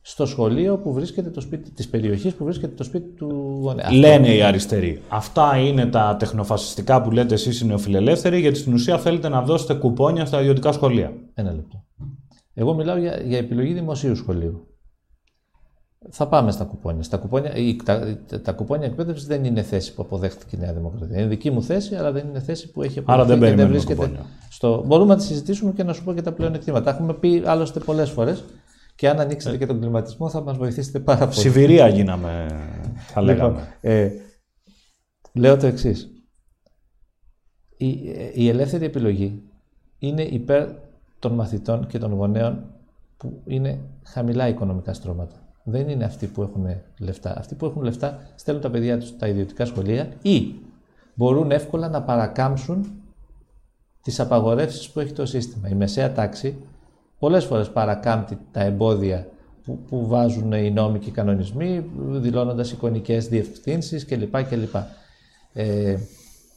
στο σχολείο που βρίσκεται το σπίτι, της περιοχής που βρίσκεται το σπίτι του γονέα. Λένε οι αριστεροί. Αυτά είναι τα τεχνοφασιστικά που λέτε εσείς οι νεοφιλελεύθεροι, γιατί στην ουσία θέλετε να δώσετε κουπόνια στα ιδιωτικά σχολεία. Ένα λεπτό. Εγώ μιλάω για, για επιλογή δημοσίου σχολείου. Θα πάμε στα κουπόνια. Στα κουπόνια η, τα, τα κουπόνια εκπαίδευσης δεν είναι θέση που αποδέχτηκε η Νέα Δημοκρατία. Είναι δική μου θέση, αλλά δεν είναι θέση που έχει αποδεχτεί. Άρα δεν δεν βρίσκεται στο... Μπορούμε να τη συζητήσουμε και να σου πω και τα πλέον εκτήματα. Τα έχουμε πει άλλωστε πολλές φορές. Και αν ανοίξετε ε... και τον κλιματισμό θα μας βοηθήσετε πάρα πολύ. Σιβηρία γίναμε, θα λοιπόν, λέγαμε. ε, λέω το εξής. Η, η ελεύθερη επιλογή είναι υπέρ των μαθητών και των γονέων που είναι χαμηλά οικονομικά στρώματα δεν είναι αυτοί που έχουν λεφτά. Αυτοί που έχουν λεφτά στέλνουν τα παιδιά τους στα ιδιωτικά σχολεία ή μπορούν εύκολα να παρακάμψουν τις απαγορεύσεις που έχει το σύστημα. Η μεσαία τάξη πολλές φορές παρακάμπτει τα εμπόδια που, που βάζουν οι νόμοι και οι κανονισμοί, δηλώνοντας εικονικές διευθύνσεις κλπ. κλπ. Ε,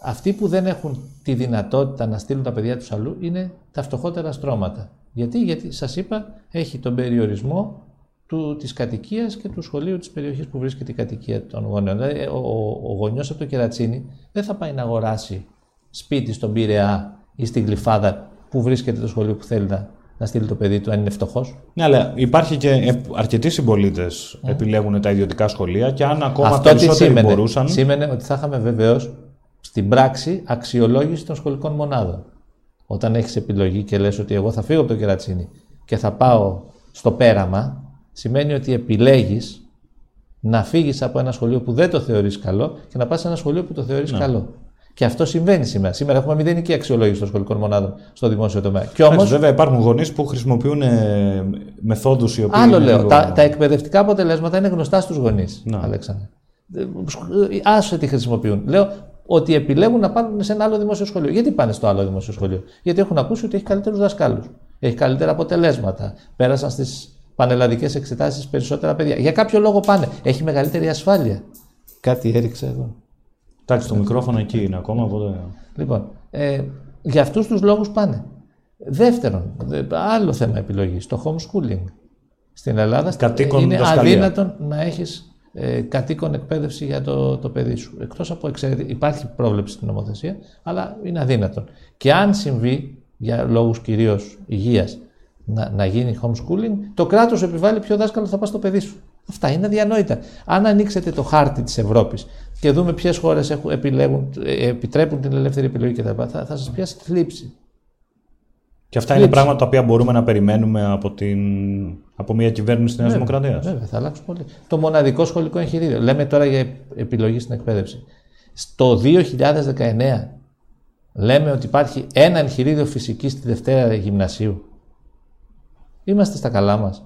αυτοί που δεν έχουν τη δυνατότητα να στείλουν τα παιδιά τους αλλού είναι τα φτωχότερα στρώματα. Γιατί, γιατί σας είπα, έχει τον περιορισμό του, της κατοικίας και του σχολείου της περιοχής που βρίσκεται η κατοικία των γονέων. Δηλαδή, ο, ο, ο γονιός από το Κερατσίνι δεν θα πάει να αγοράσει σπίτι στον Πειραιά ή στην Γλυφάδα που βρίσκεται το σχολείο που θέλει να, να στείλει το παιδί του, αν είναι φτωχός. Ναι, αλλά υπάρχει και αρκετοί συμπολίτες mm. επιλέγουν τα ιδιωτικά σχολεία και αν ακόμα Αυτό περισσότεροι σήμαινε, μπορούσαν. Σήμαινε ότι θα είχαμε βεβαίως στην πράξη αξιολόγηση των σχολικών μονάδων. Όταν έχεις επιλογή και λες ότι εγώ θα φύγω από το κερατσίνι και θα πάω στο πέραμα, σημαίνει ότι επιλέγεις να φύγεις από ένα σχολείο που δεν το θεωρείς καλό και να πας σε ένα σχολείο που το θεωρείς ναι. καλό. Και αυτό συμβαίνει σήμερα. Σήμερα έχουμε μηδενική αξιολόγηση των σχολικών μονάδων στο δημόσιο τομέα. Και όμως... βέβαια, υπάρχουν γονείς που χρησιμοποιούν ε, μεθόδους οι οποίε. Άλλο λέω. Τα, τα εκπαιδευτικά αποτελέσματα είναι γνωστά στους γονείς. Ναι. Αλέξανδρε. Άσε τι χρησιμοποιούν. Λέω ότι επιλέγουν να πάνε σε ένα άλλο δημόσιο σχολείο. Γιατί πάνε στο άλλο δημόσιο σχολείο, Γιατί έχουν ακούσει ότι έχει καλύτερους δασκάλους. Έχει καλύτερα αποτελέσματα. Πέρασαν στις πανελλαδικές εξετάσεις περισσότερα παιδιά. Για κάποιο λόγο πάνε. Έχει μεγαλύτερη ασφάλεια. Κάτι έριξε εδώ. Εντάξει, το μικρόφωνο εκεί είναι ακόμα. Οπότε... Λοιπόν, ε, για αυτούς τους λόγους πάνε. Δεύτερον, άλλο θέμα επιλογής, το homeschooling. Στην Ελλάδα κατοίκον είναι δασκαλία. αδύνατον να έχεις ε, κατοίκον εκπαίδευση για το, το παιδί σου. Εκτός από εξαιρετική. Υπάρχει πρόβλεψη στην νομοθεσία, αλλά είναι αδύνατον. Και αν συμβεί για λόγους κυρίως υγείας να, να γίνει homeschooling, το κράτος επιβάλλει ποιο δάσκαλο θα πας στο παιδί σου. Αυτά είναι αδιανόητα. Αν ανοίξετε το χάρτη της Ευρώπης και δούμε ποιες χώρες ε, επιτρέπουν την ελεύθερη επιλογή κτλ., θα, θα σας πιάσει θλίψη. Και αυτά είναι πράγματα τα οποία μπορούμε να περιμένουμε από, την, από μια κυβέρνηση της Νέας Δημοκρατίας. Βέβαια, θα αλλάξουν πολύ. Το μοναδικό σχολικό εγχειρίδιο. Λέμε τώρα για επιλογή στην εκπαίδευση. Στο 2019 λέμε ότι υπάρχει ένα εγχειρίδιο φυσικής στη Δευτέρα Γυμνασίου. Είμαστε στα καλά μας.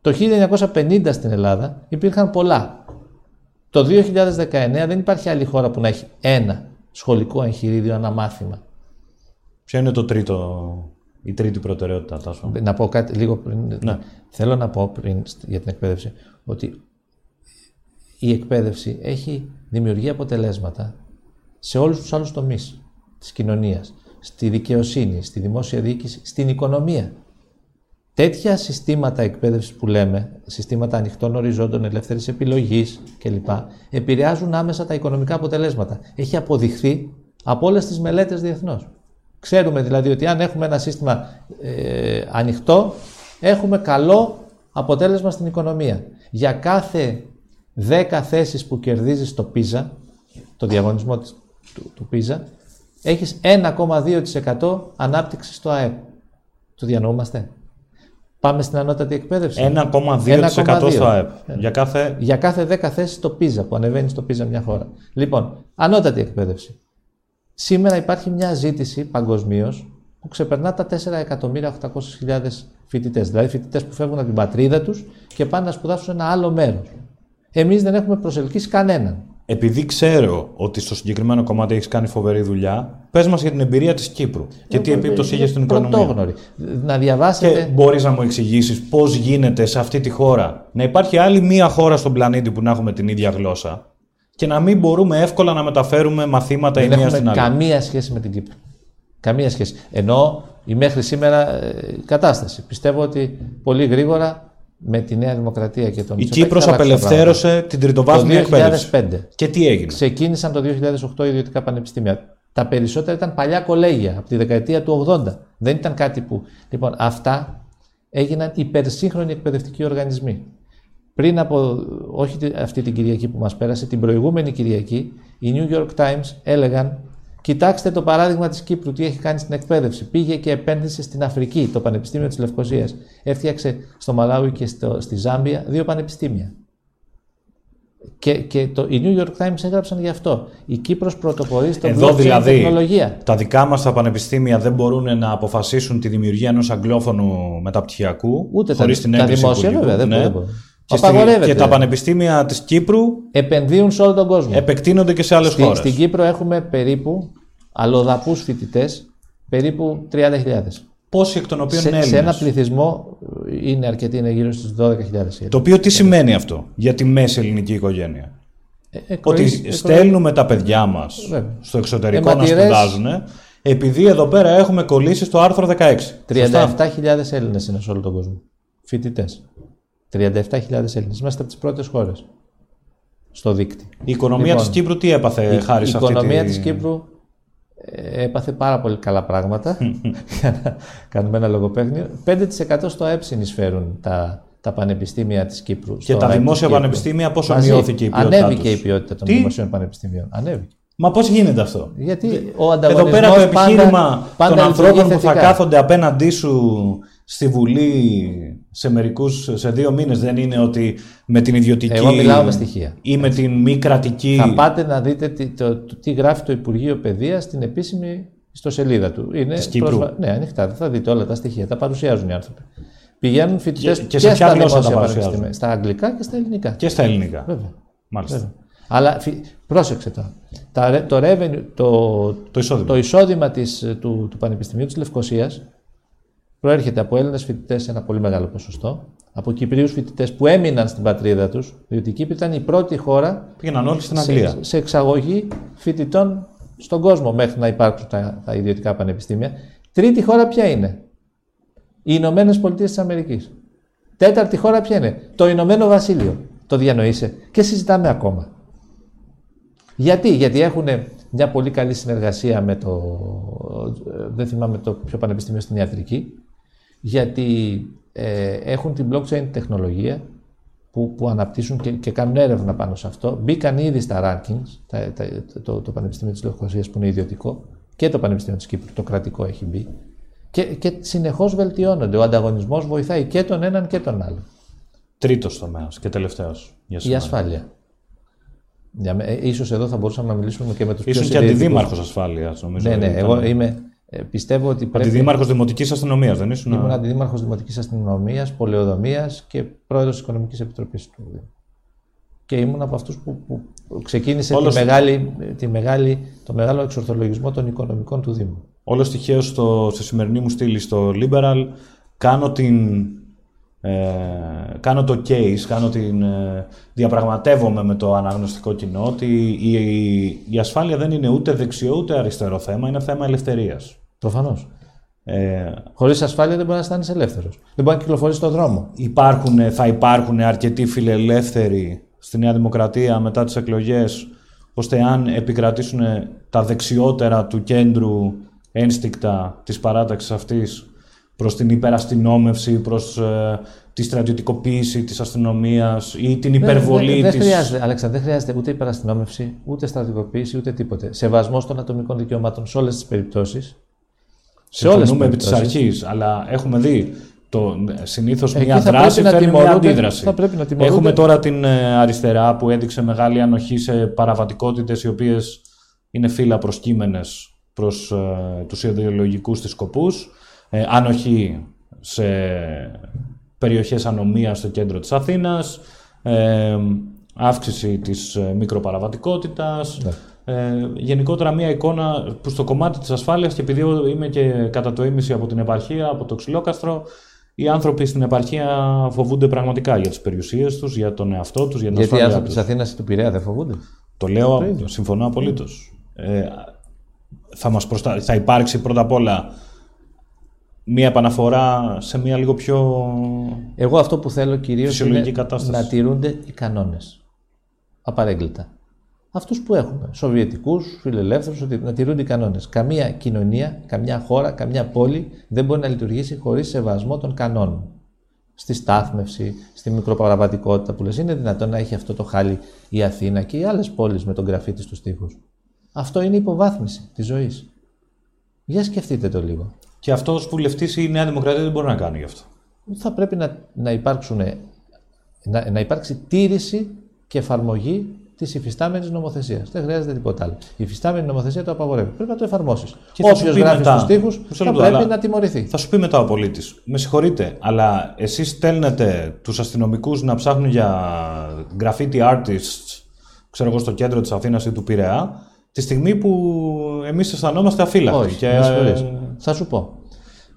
Το 1950 στην Ελλάδα υπήρχαν πολλά. Το 2019 δεν υπάρχει άλλη χώρα που να έχει ένα σχολικό εγχειρίδιο, ένα μάθημα. Ποιο είναι το τρίτο, η τρίτη προτεραιότητα, Τάσο. Να πω κάτι λίγο πριν. Ναι. Θέλω να πω πριν για την εκπαίδευση ότι η εκπαίδευση έχει δημιουργεί αποτελέσματα σε όλους τους άλλους τομείς της κοινωνίας. στη δικαιοσύνη, στη δημόσια διοίκηση, στην οικονομία. Τέτοια συστήματα εκπαίδευσης που λέμε, συστήματα ανοιχτών οριζόντων, ελεύθερης επιλογής κλπ., επηρεάζουν άμεσα τα οικονομικά αποτελέσματα. Έχει αποδειχθεί από όλες τις μελέτες διεθνώς. Ξέρουμε δηλαδή ότι αν έχουμε ένα σύστημα ε, ανοιχτό, έχουμε καλό αποτέλεσμα στην οικονομία. Για κάθε 10 θέσεις που κερδίζεις στο πίζα, το διαγωνισμό του, του πίζα, έχεις 1,2% ανάπτυξη στο ΑΕΠ. Το διανοούμαστε; Πάμε στην ανώτατη εκπαίδευση. 1,2% στο ΑΕΠ. Για κάθε... Για κάθε 10 θέσεις στο πίζα που ανεβαίνει στο πίζα μια χώρα. Λοιπόν, ανώτατη εκπαίδευση. Σήμερα υπάρχει μια ζήτηση παγκοσμίως που ξεπερνά τα 4.800.000 φοιτητές. Δηλαδή φοιτητές που φεύγουν από την πατρίδα τους και πάνε να σπουδάσουν σε ένα άλλο μέρος. Εμείς δεν έχουμε προσελκύσει κανέναν. Επειδή ξέρω ότι στο συγκεκριμένο κομμάτι έχεις κάνει φοβερή δουλειά, πες μας για την εμπειρία της Κύπρου και τι επίπτωση είχε στην οικονομία. Πρωτόγνωρη. Να διαβάσετε. Και μπορείς να μου εξηγήσεις πώς γίνεται σε αυτή τη χώρα να υπάρχει άλλη μία χώρα στον πλανήτη που να έχουμε την ίδια γλώσσα και να μην μπορούμε εύκολα να μεταφέρουμε μαθήματα η μία στην άλλη. Καμία σχέση με την Κύπρο. Καμία σχέση. Ενώ η μέχρι σήμερα ε, κατάσταση. Πιστεύω ότι πολύ γρήγορα με τη Νέα Δημοκρατία και τον Η Κύπρος απελευθέρωσε την τριτοβάθμια εκπαίδευση. Το 2005. Και τι έγινε; Ξεκίνησαν το 2008 ιδιωτικά πανεπιστήμια. Τα περισσότερα ήταν παλιά κολέγια από τη δεκαετία του 80. Δεν ήταν κάτι που. Λοιπόν, αυτά έγιναν υπερσύγχρονοι εκπαιδευτικοί οργανισμοί. Πριν από, όχι αυτή την Κυριακή που μας πέρασε, την προηγούμενη Κυριακή, οι New York Times έλεγαν Κοιτάξτε το παράδειγμα της Κύπρου, τι έχει κάνει στην εκπαίδευση. Πήγε και επένδυσε στην Αφρική, το Πανεπιστήμιο της Λευκοσίας. Έφτιαξε στο Μαλάουι και στο, στη Ζάμπια δύο πανεπιστήμια. Και, και το, οι New York Times έγραψαν γι' αυτό. Η Κύπρος πρωτοπορεί στον Εδώ δηλαδή, τεχνολογία. Τα δικά μας τα πανεπιστήμια δεν μπορούν να αποφασίσουν τη δημιουργία ενός αγγλόφωνου μεταπτυχιακού. Ούτε χωρίς τα, την τα δημόσια, βέβαια. Δεν ναι. μπορούν. Και, και τα πανεπιστήμια της Κύπρου επενδύουν σε όλο τον κόσμο. Επεκτείνονται και σε άλλες χώρες. Στην Κύπρο έχουμε περίπου αλλοδαπούς φοιτητές, περίπου 30.000. Πόσοι εκ των οποίων σε, είναι Έλληνες. Σε ένα πληθυσμό είναι αρκετοί, είναι γύρω στι 12.000. Το οποίο τι σημαίνει αυτό για τη μέση ελληνική οικογένεια; Ε, ε, ότι ε, στέλνουμε τα παιδιά μας στο εξωτερικό να σπουδάζουν, επειδή εδώ πέρα έχουμε κολλήσει στο άρθρο 16. 37.000 Έλληνες είναι σε όλο τον κόσμο. Φοιτητές. 37.000 Έλληνες. Είμαστε από τις πρώτες χώρες στο δίκτυο. Η οικονομία λοιπόν, της Κύπρου τι έπαθε η, χάρη σε αυτή Η οικονομία τη Κύπρου ε, έπαθε πάρα πολύ καλά πράγματα. για να κάνουμε ένα λογοπαίγνιο. 5% στο ΑΕΠ συνεισφέρουν τα, τα πανεπιστήμια της Κύπρου. Και τα δημόσια πανεπιστήμια, πόσο Μαζί, μειώθηκε η ποιότητα. Ανέβηκε τους; η ποιότητα των τι; δημοσίων πανεπιστήμιων. Ανέβηκε. Μα πώς γίνεται αυτό; Γιατί ο ανταγωνισμός. Εδώ πέρα το επιχείρημα πάντα, των ανθρώπων που θα κάθονται απέναντί σου στη Βουλή σε μερικούς, σε δύο μήνες δεν είναι ότι με την ιδιωτική Εγώ μιλάω με στοιχεία. ή με την μη κρατική... Θα πάτε να δείτε τι, το, το, τι γράφει το Υπουργείο Παιδείας στην επίσημη ιστοσελίδα του. Είναι Της Κύπρου. Πρόσβα... Ναι, ανοιχτά. Θα δείτε όλα τα στοιχεία. Τα παρουσιάζουν οι άνθρωποι. Πηγαίνουν φοιτητές και, και, σε ποια γλώσσα τα παρουσιάζουν; Στα αγγλικά και στα ελληνικά. Και στα ελληνικά. Βέβαια. Μάλιστα. Βέβαια. Αλλά πρόσεξε τώρα. Το, revenue, το, το εισόδημα, το εισόδημα της, του, του Πανεπιστημίου της Λευκοσίας προέρχεται από Έλληνες φοιτητές σε ένα πολύ μεγάλο ποσοστό, από Κυπρίους φοιτητές που έμειναν στην πατρίδα τους, διότι η Κύπρη ήταν η πρώτη χώρα Πήγαιναν όλοι στην Αγγλία. Σε, σε εξαγωγή φοιτητών στον κόσμο μέχρι να υπάρξουν τα, τα ιδιωτικά πανεπιστήμια. Τρίτη χώρα ποια είναι, οι Ηνωμένες Πολιτείες της Αμερικής. Τέταρτη χώρα ποια είναι, το Ηνωμένο Βασίλειο. Το διανοείσαι και συζητάμε ακόμα. Γιατί, γιατί έχουν μια πολύ καλή συνεργασία με το, δεν θυμάμαι το πιο πανεπιστήμιο στην ιατρική, γιατί ε, έχουν την blockchain τεχνολογία που, που αναπτύσσουν και, και κάνουν έρευνα πάνω σε αυτό. Μπήκαν ήδη στα rankings, τα, τα, το, το Πανεπιστήμιο της Λευκοσίας που είναι ιδιωτικό και το Πανεπιστήμιο της Κύπρου, το κρατικό έχει μπει. Και, και συνεχώς βελτιώνονται. Ο ανταγωνισμός βοηθάει και τον έναν και τον άλλον. Τρίτος τομέας και τελευταίος. Η ασφάλεια. Για, ε, ίσως εδώ θα μπορούσαμε να μιλήσουμε και με τους Ήσουν και αντιδήμαρχος ασφάλειας, νομίζω. Ναι, ναι, εγώ είμαι, ε, πιστεύω ότι πρέπει... Αντιδήμαρχος Δημοτικής Αστυνομίας, δεν ήσουν; Ήμουν αντιδήμαρχος Δημοτικής Αστυνομίας, Πολεοδομίας και πρόεδρος της Οικονομικής Επιτροπής του Δήμου. Και ήμουν από αυτούς που, που ξεκίνησε τη μεγάλη, τη μεγάλη, το μεγάλο εξορθολογισμό των οικονομικών του Δήμου. Όλος τυχαίως στη σημερινή μου στήλη στο Liberal κάνω την ε, κάνω το case, κάνω την, ε, διαπραγματεύομαι με το αναγνωστικό κοινό ότι η, η, η, ασφάλεια δεν είναι ούτε δεξιό ούτε αριστερό θέμα, είναι θέμα ελευθερίας. Προφανώς. Ε, Χωρίς ασφάλεια δεν μπορεί να αισθάνεσαι ελεύθερος. Δεν μπορεί να κυκλοφορείς στον δρόμο. υπάρχουν, θα υπάρχουν αρκετοί φιλελεύθεροι στη Νέα Δημοκρατία μετά τις εκλογές, ώστε αν επικρατήσουν τα δεξιότερα του κέντρου ένστικτα της παράταξης αυτής προς την υπεραστυνόμευση, προς ε, τη στρατιωτικοποίηση της αστυνομίας ή την υπερβολή δεν, δεν, της... Δεν χρειάζεται, Αλέξανδρε, δεν χρειάζεται ούτε υπεραστυνόμευση, ούτε στρατιωτικοποίηση, ούτε τίποτε. Σεβασμός των ατομικών δικαιωμάτων σε όλες τις περιπτώσεις. Σε όλες επί της αρχής, αλλά έχουμε δει το, συνήθως Εκεί μια θα δράση πρέπει να φέρνει μια τιμωρούνται- αντίδραση. θα πρέπει να τιμωρούνται. Έχουμε τώρα την ε, αριστερά που έδειξε μεγάλη ανοχή σε παραβατικότητες οι οποίες είναι φύλλα προσκύμενες προς ε, τους ιδεολογικούς της σκοπούς. Ε, ανοχή σε περιοχές ανομίας στο κέντρο της Αθήνας. Ε, αύξηση της ε, μικροπαραβατικότητας. Ε, γενικότερα μια εικόνα που στο κομμάτι της ασφάλειας και επειδή εγώ είμαι και κατά το ίμιση από την επαρχία, από το Ξυλόκαστρο, οι άνθρωποι στην επαρχία φοβούνται πραγματικά για τις περιουσίες τους, για τον εαυτό τους, για την Γιατί οι ασφάλειά άνθρωποι τους. της Αθήνας ή του Πειραιά δεν φοβούνται; Το λέω, συμφωνώ απολύτως. Ε, θα, μας προστα... θα υπάρξει πρώτα απ' όλα μία επαναφορά σε μία λίγο πιο... Εγώ αυτό που θέλω κυρίως Φυσιολογική είναι κατάσταση. να τηρούνται οι κανόνες. Απαρέγκλητα. Αυτούς που έχουμε. Σοβιετικούς, φιλελεύθερους, να τηρούνται οι κανόνες. Καμία κοινωνία, καμιά χώρα, καμιά πόλη δεν μπορεί να λειτουργήσει χωρίς σεβασμό των κανόνων. Στη στάθμευση, στη μικροπαραβατικότητα που λες, είναι δυνατόν να έχει αυτό το χάλι η Αθήνα και οι άλλες πόλεις με τον γραφίτι στους τοίχους. Αυτό είναι υποβάθμιση της ζωής. Για σκεφτείτε το λίγο. Και αυτός ως βουλευτής η Νέα Δημοκρατία δεν μπορεί να κάνει γι' αυτό. θα πρέπει να, να, υπάρξουν, να, να υπάρξει τήρηση και εφαρμογή της υφιστάμενης νομοθεσίας. Δεν χρειάζεται τίποτα άλλο. Η υφιστάμενη νομοθεσία το απαγορεύει. Πρέπει να το εφαρμόσεις. Και θα σου Όποιο πει γράφει μετά- στους τοίχου Μισό θα λεπτό, πρέπει αλλά- να τιμωρηθεί. Θα σου πει μετά ο πολίτης. Με συγχωρείτε, αλλά εσείς στέλνετε τους αστυνομικούς να ψάχνουν για graffiti artists, ξέρω εγώ, στο κέντρο της Αθήνας ή του Πειραιά, τη στιγμή που εμείς αισθανόμαστε αφύλακτοι. Όχι, Και, με συγχωρείς. ε, Θα σου πω.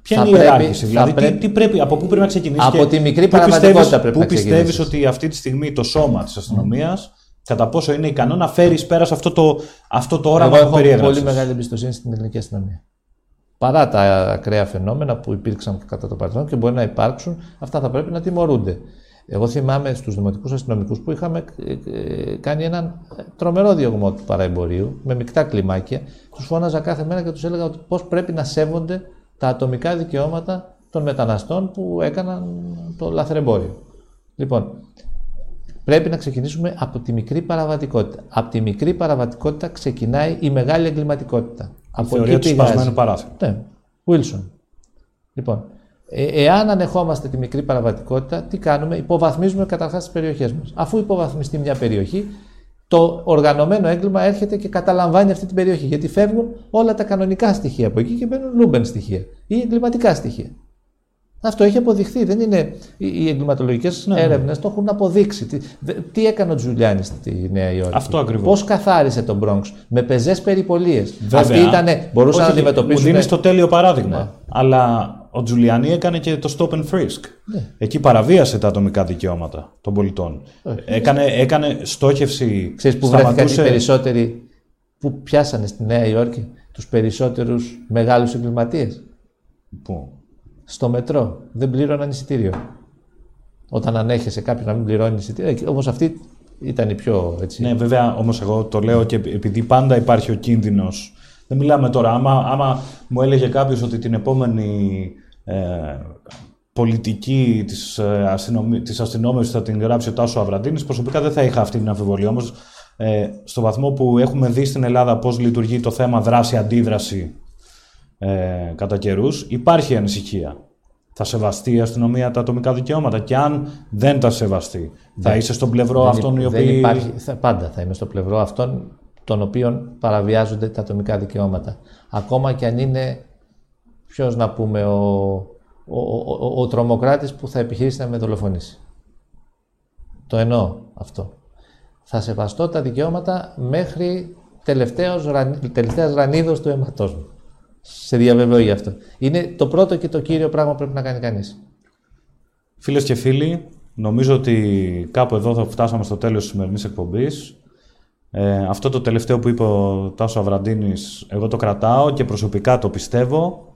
Ποια Θα είναι η πρέπει- ιεράρχηση, θα δηλαδή, τι- πρέπει- τι, πρέπει, από πού πρέπει να ξεκινήσει. Από και τη μικρή πού παραβατικότητα πιστεύεις- πρέπει πού να πιστεύεις ξεκινήσεις. ότι αυτή τη στιγμή το σώμα της αστυνομίας, κατά πόσο είναι ικανό να φέρεις εις πέρας αυτό το, αυτό το όραμα Εγώ που έχω περιέγραψες; πολύ μεγάλη εμπιστοσύνη στην ελληνική αστυνομία. Παρά τα ακραία φαινόμενα που υπήρξαν κατά το παρελθόν και μπορεί να υπάρξουν, αυτά θα πρέπει να τιμωρούνται. Εγώ θυμάμαι στους δημοτικούς αστυνομικούς που είχαμε ε, ε, κάνει έναν τρομερό διωγμό του παραεμπορίου με μεικτά κλιμάκια. Τους φώναζα κάθε μέρα και τους έλεγα ότι πώς πρέπει να σέβονται τα ατομικά δικαιώματα των μεταναστών που έκαναν το λαθρεμπόριο. Λοιπόν, πρέπει να ξεκινήσουμε από τη μικρή παραβατικότητα. Από τη μικρή παραβατικότητα ξεκινάει η μεγάλη εγκληματικότητα. Από θεωρία του πηγάζει. σπασμένου παράθυρου. Ναι, Wilson. Λοιπόν, ε, εάν ανεχόμαστε τη μικρή παραβατικότητα, τι κάνουμε, υποβαθμίζουμε καταρχάς τις περιοχές μας. Αφού υποβαθμιστεί μια περιοχή, το οργανωμένο έγκλημα έρχεται και καταλαμβάνει αυτή την περιοχή. Γιατί φεύγουν όλα τα κανονικά στοιχεία από εκεί και μπαίνουν λούμπεν στοιχεία ή εγκληματικά στοιχεία. Αυτό έχει αποδειχθεί. Δεν είναι... Οι οι εγκληματολογικές Ναι, ναι. έρευνες το έχουν αποδείξει. Τι, δε- τι έκανε ο Τζουλιάνη στη Νέα Υόρκη; Αυτό ακριβώς. Πώς καθάρισε τον Bronx; Με πεζές περιπολίες. Βέβαια. Αυτοί ήταν, μπορούσαν Όχι, να αντιμετωπίσουν. Μου δίνει το τέλειο παράδειγμα. Ναι. Αλλά ο Τζουλιανί έκανε και το stop and frisk. Εκεί παραβίασε τα ατομικά δικαιώματα των πολιτών. Έκανε, έκανε στόχευση. Ξέρεις που βρέθηκαν οι σταματούσε- περισσότεροι που πιάσανε στη Νέα Υόρκη τους περισσότερους μεγάλους εγκληματίες; Πού; Στο μετρό. Δεν πλήρωναν εισιτήριο. Όταν ανέχεσαι κάποιον να μην πληρώνει εισιτήριο. Όμως αυτή ήταν η πιο έτσι. Ναι, βέβαια, όμως εγώ το λέω και επειδή πάντα υπάρχει ο κίνδυνος. Δεν μιλάμε τώρα. Άμα, άμα μου έλεγε κάποιος ότι την επόμενη ε, πολιτική της, ε, αστυνομι... της αστυνόμευσης θα την γράψει ο Τάσος Αβραντίνης, προσωπικά δεν θα είχα αυτή την αμφιβολία. Όμως, ε, στο βαθμό που έχουμε δει στην Ελλάδα πώς λειτουργεί το θέμα δράση-αντίδραση ε, κατά καιρούς, υπάρχει ανησυχία. Θα σεβαστεί η αστυνομία τα ατομικά δικαιώματα και αν δεν τα σεβαστεί, θα είσαι στον πλευρό δεν, αυτών οι δεν οποίοι... υπάρχει, θα, πάντα θα είμαι στο πλευρό αυτών των οποίων παραβιάζονται τα ατομικά δικαιώματα. Ακόμα και αν είναι, ποιος να πούμε, ο, ο, ο, ο, ο τρομοκράτης που θα επιχειρήσει να με δολοφονήσει. Το εννοώ αυτό. Θα σεβαστώ τα δικαιώματα μέχρι τελευταίος, ραν- τελευταίας ρανίδος του αίματός μου. Σε διαβεβαιώ γι' αυτό. Είναι το πρώτο και το κύριο πράγμα που πρέπει να κάνει κανείς. Φίλες και φίλοι, νομίζω ότι κάπου εδώ θα φτάσαμε στο τέλος της σημερινής εκπομπής. Ε, αυτό το τελευταίο που είπε ο Τάσος Αβραντίνης, εγώ το κρατάω και προσωπικά το πιστεύω.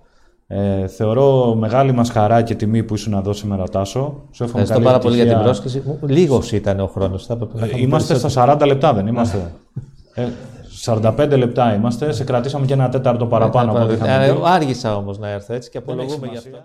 Ε, θεωρώ μεγάλη μας χαρά και τιμή που ήσουν εδώ σήμερα, Τάσο. Σου Ευχαριστώ πάρα πολύ για την πρόσκληση. Λίγος ήταν ο χρόνος. Ε, είμαστε στα 40 λεπτά, δεν είμαστε. ε, 45 λεπτά είμαστε. Σε κρατήσαμε και ένα τέταρτο παραπάνω από ό,τι Άργησα όμως να έρθω έτσι και απολογούμε γι' αυτό.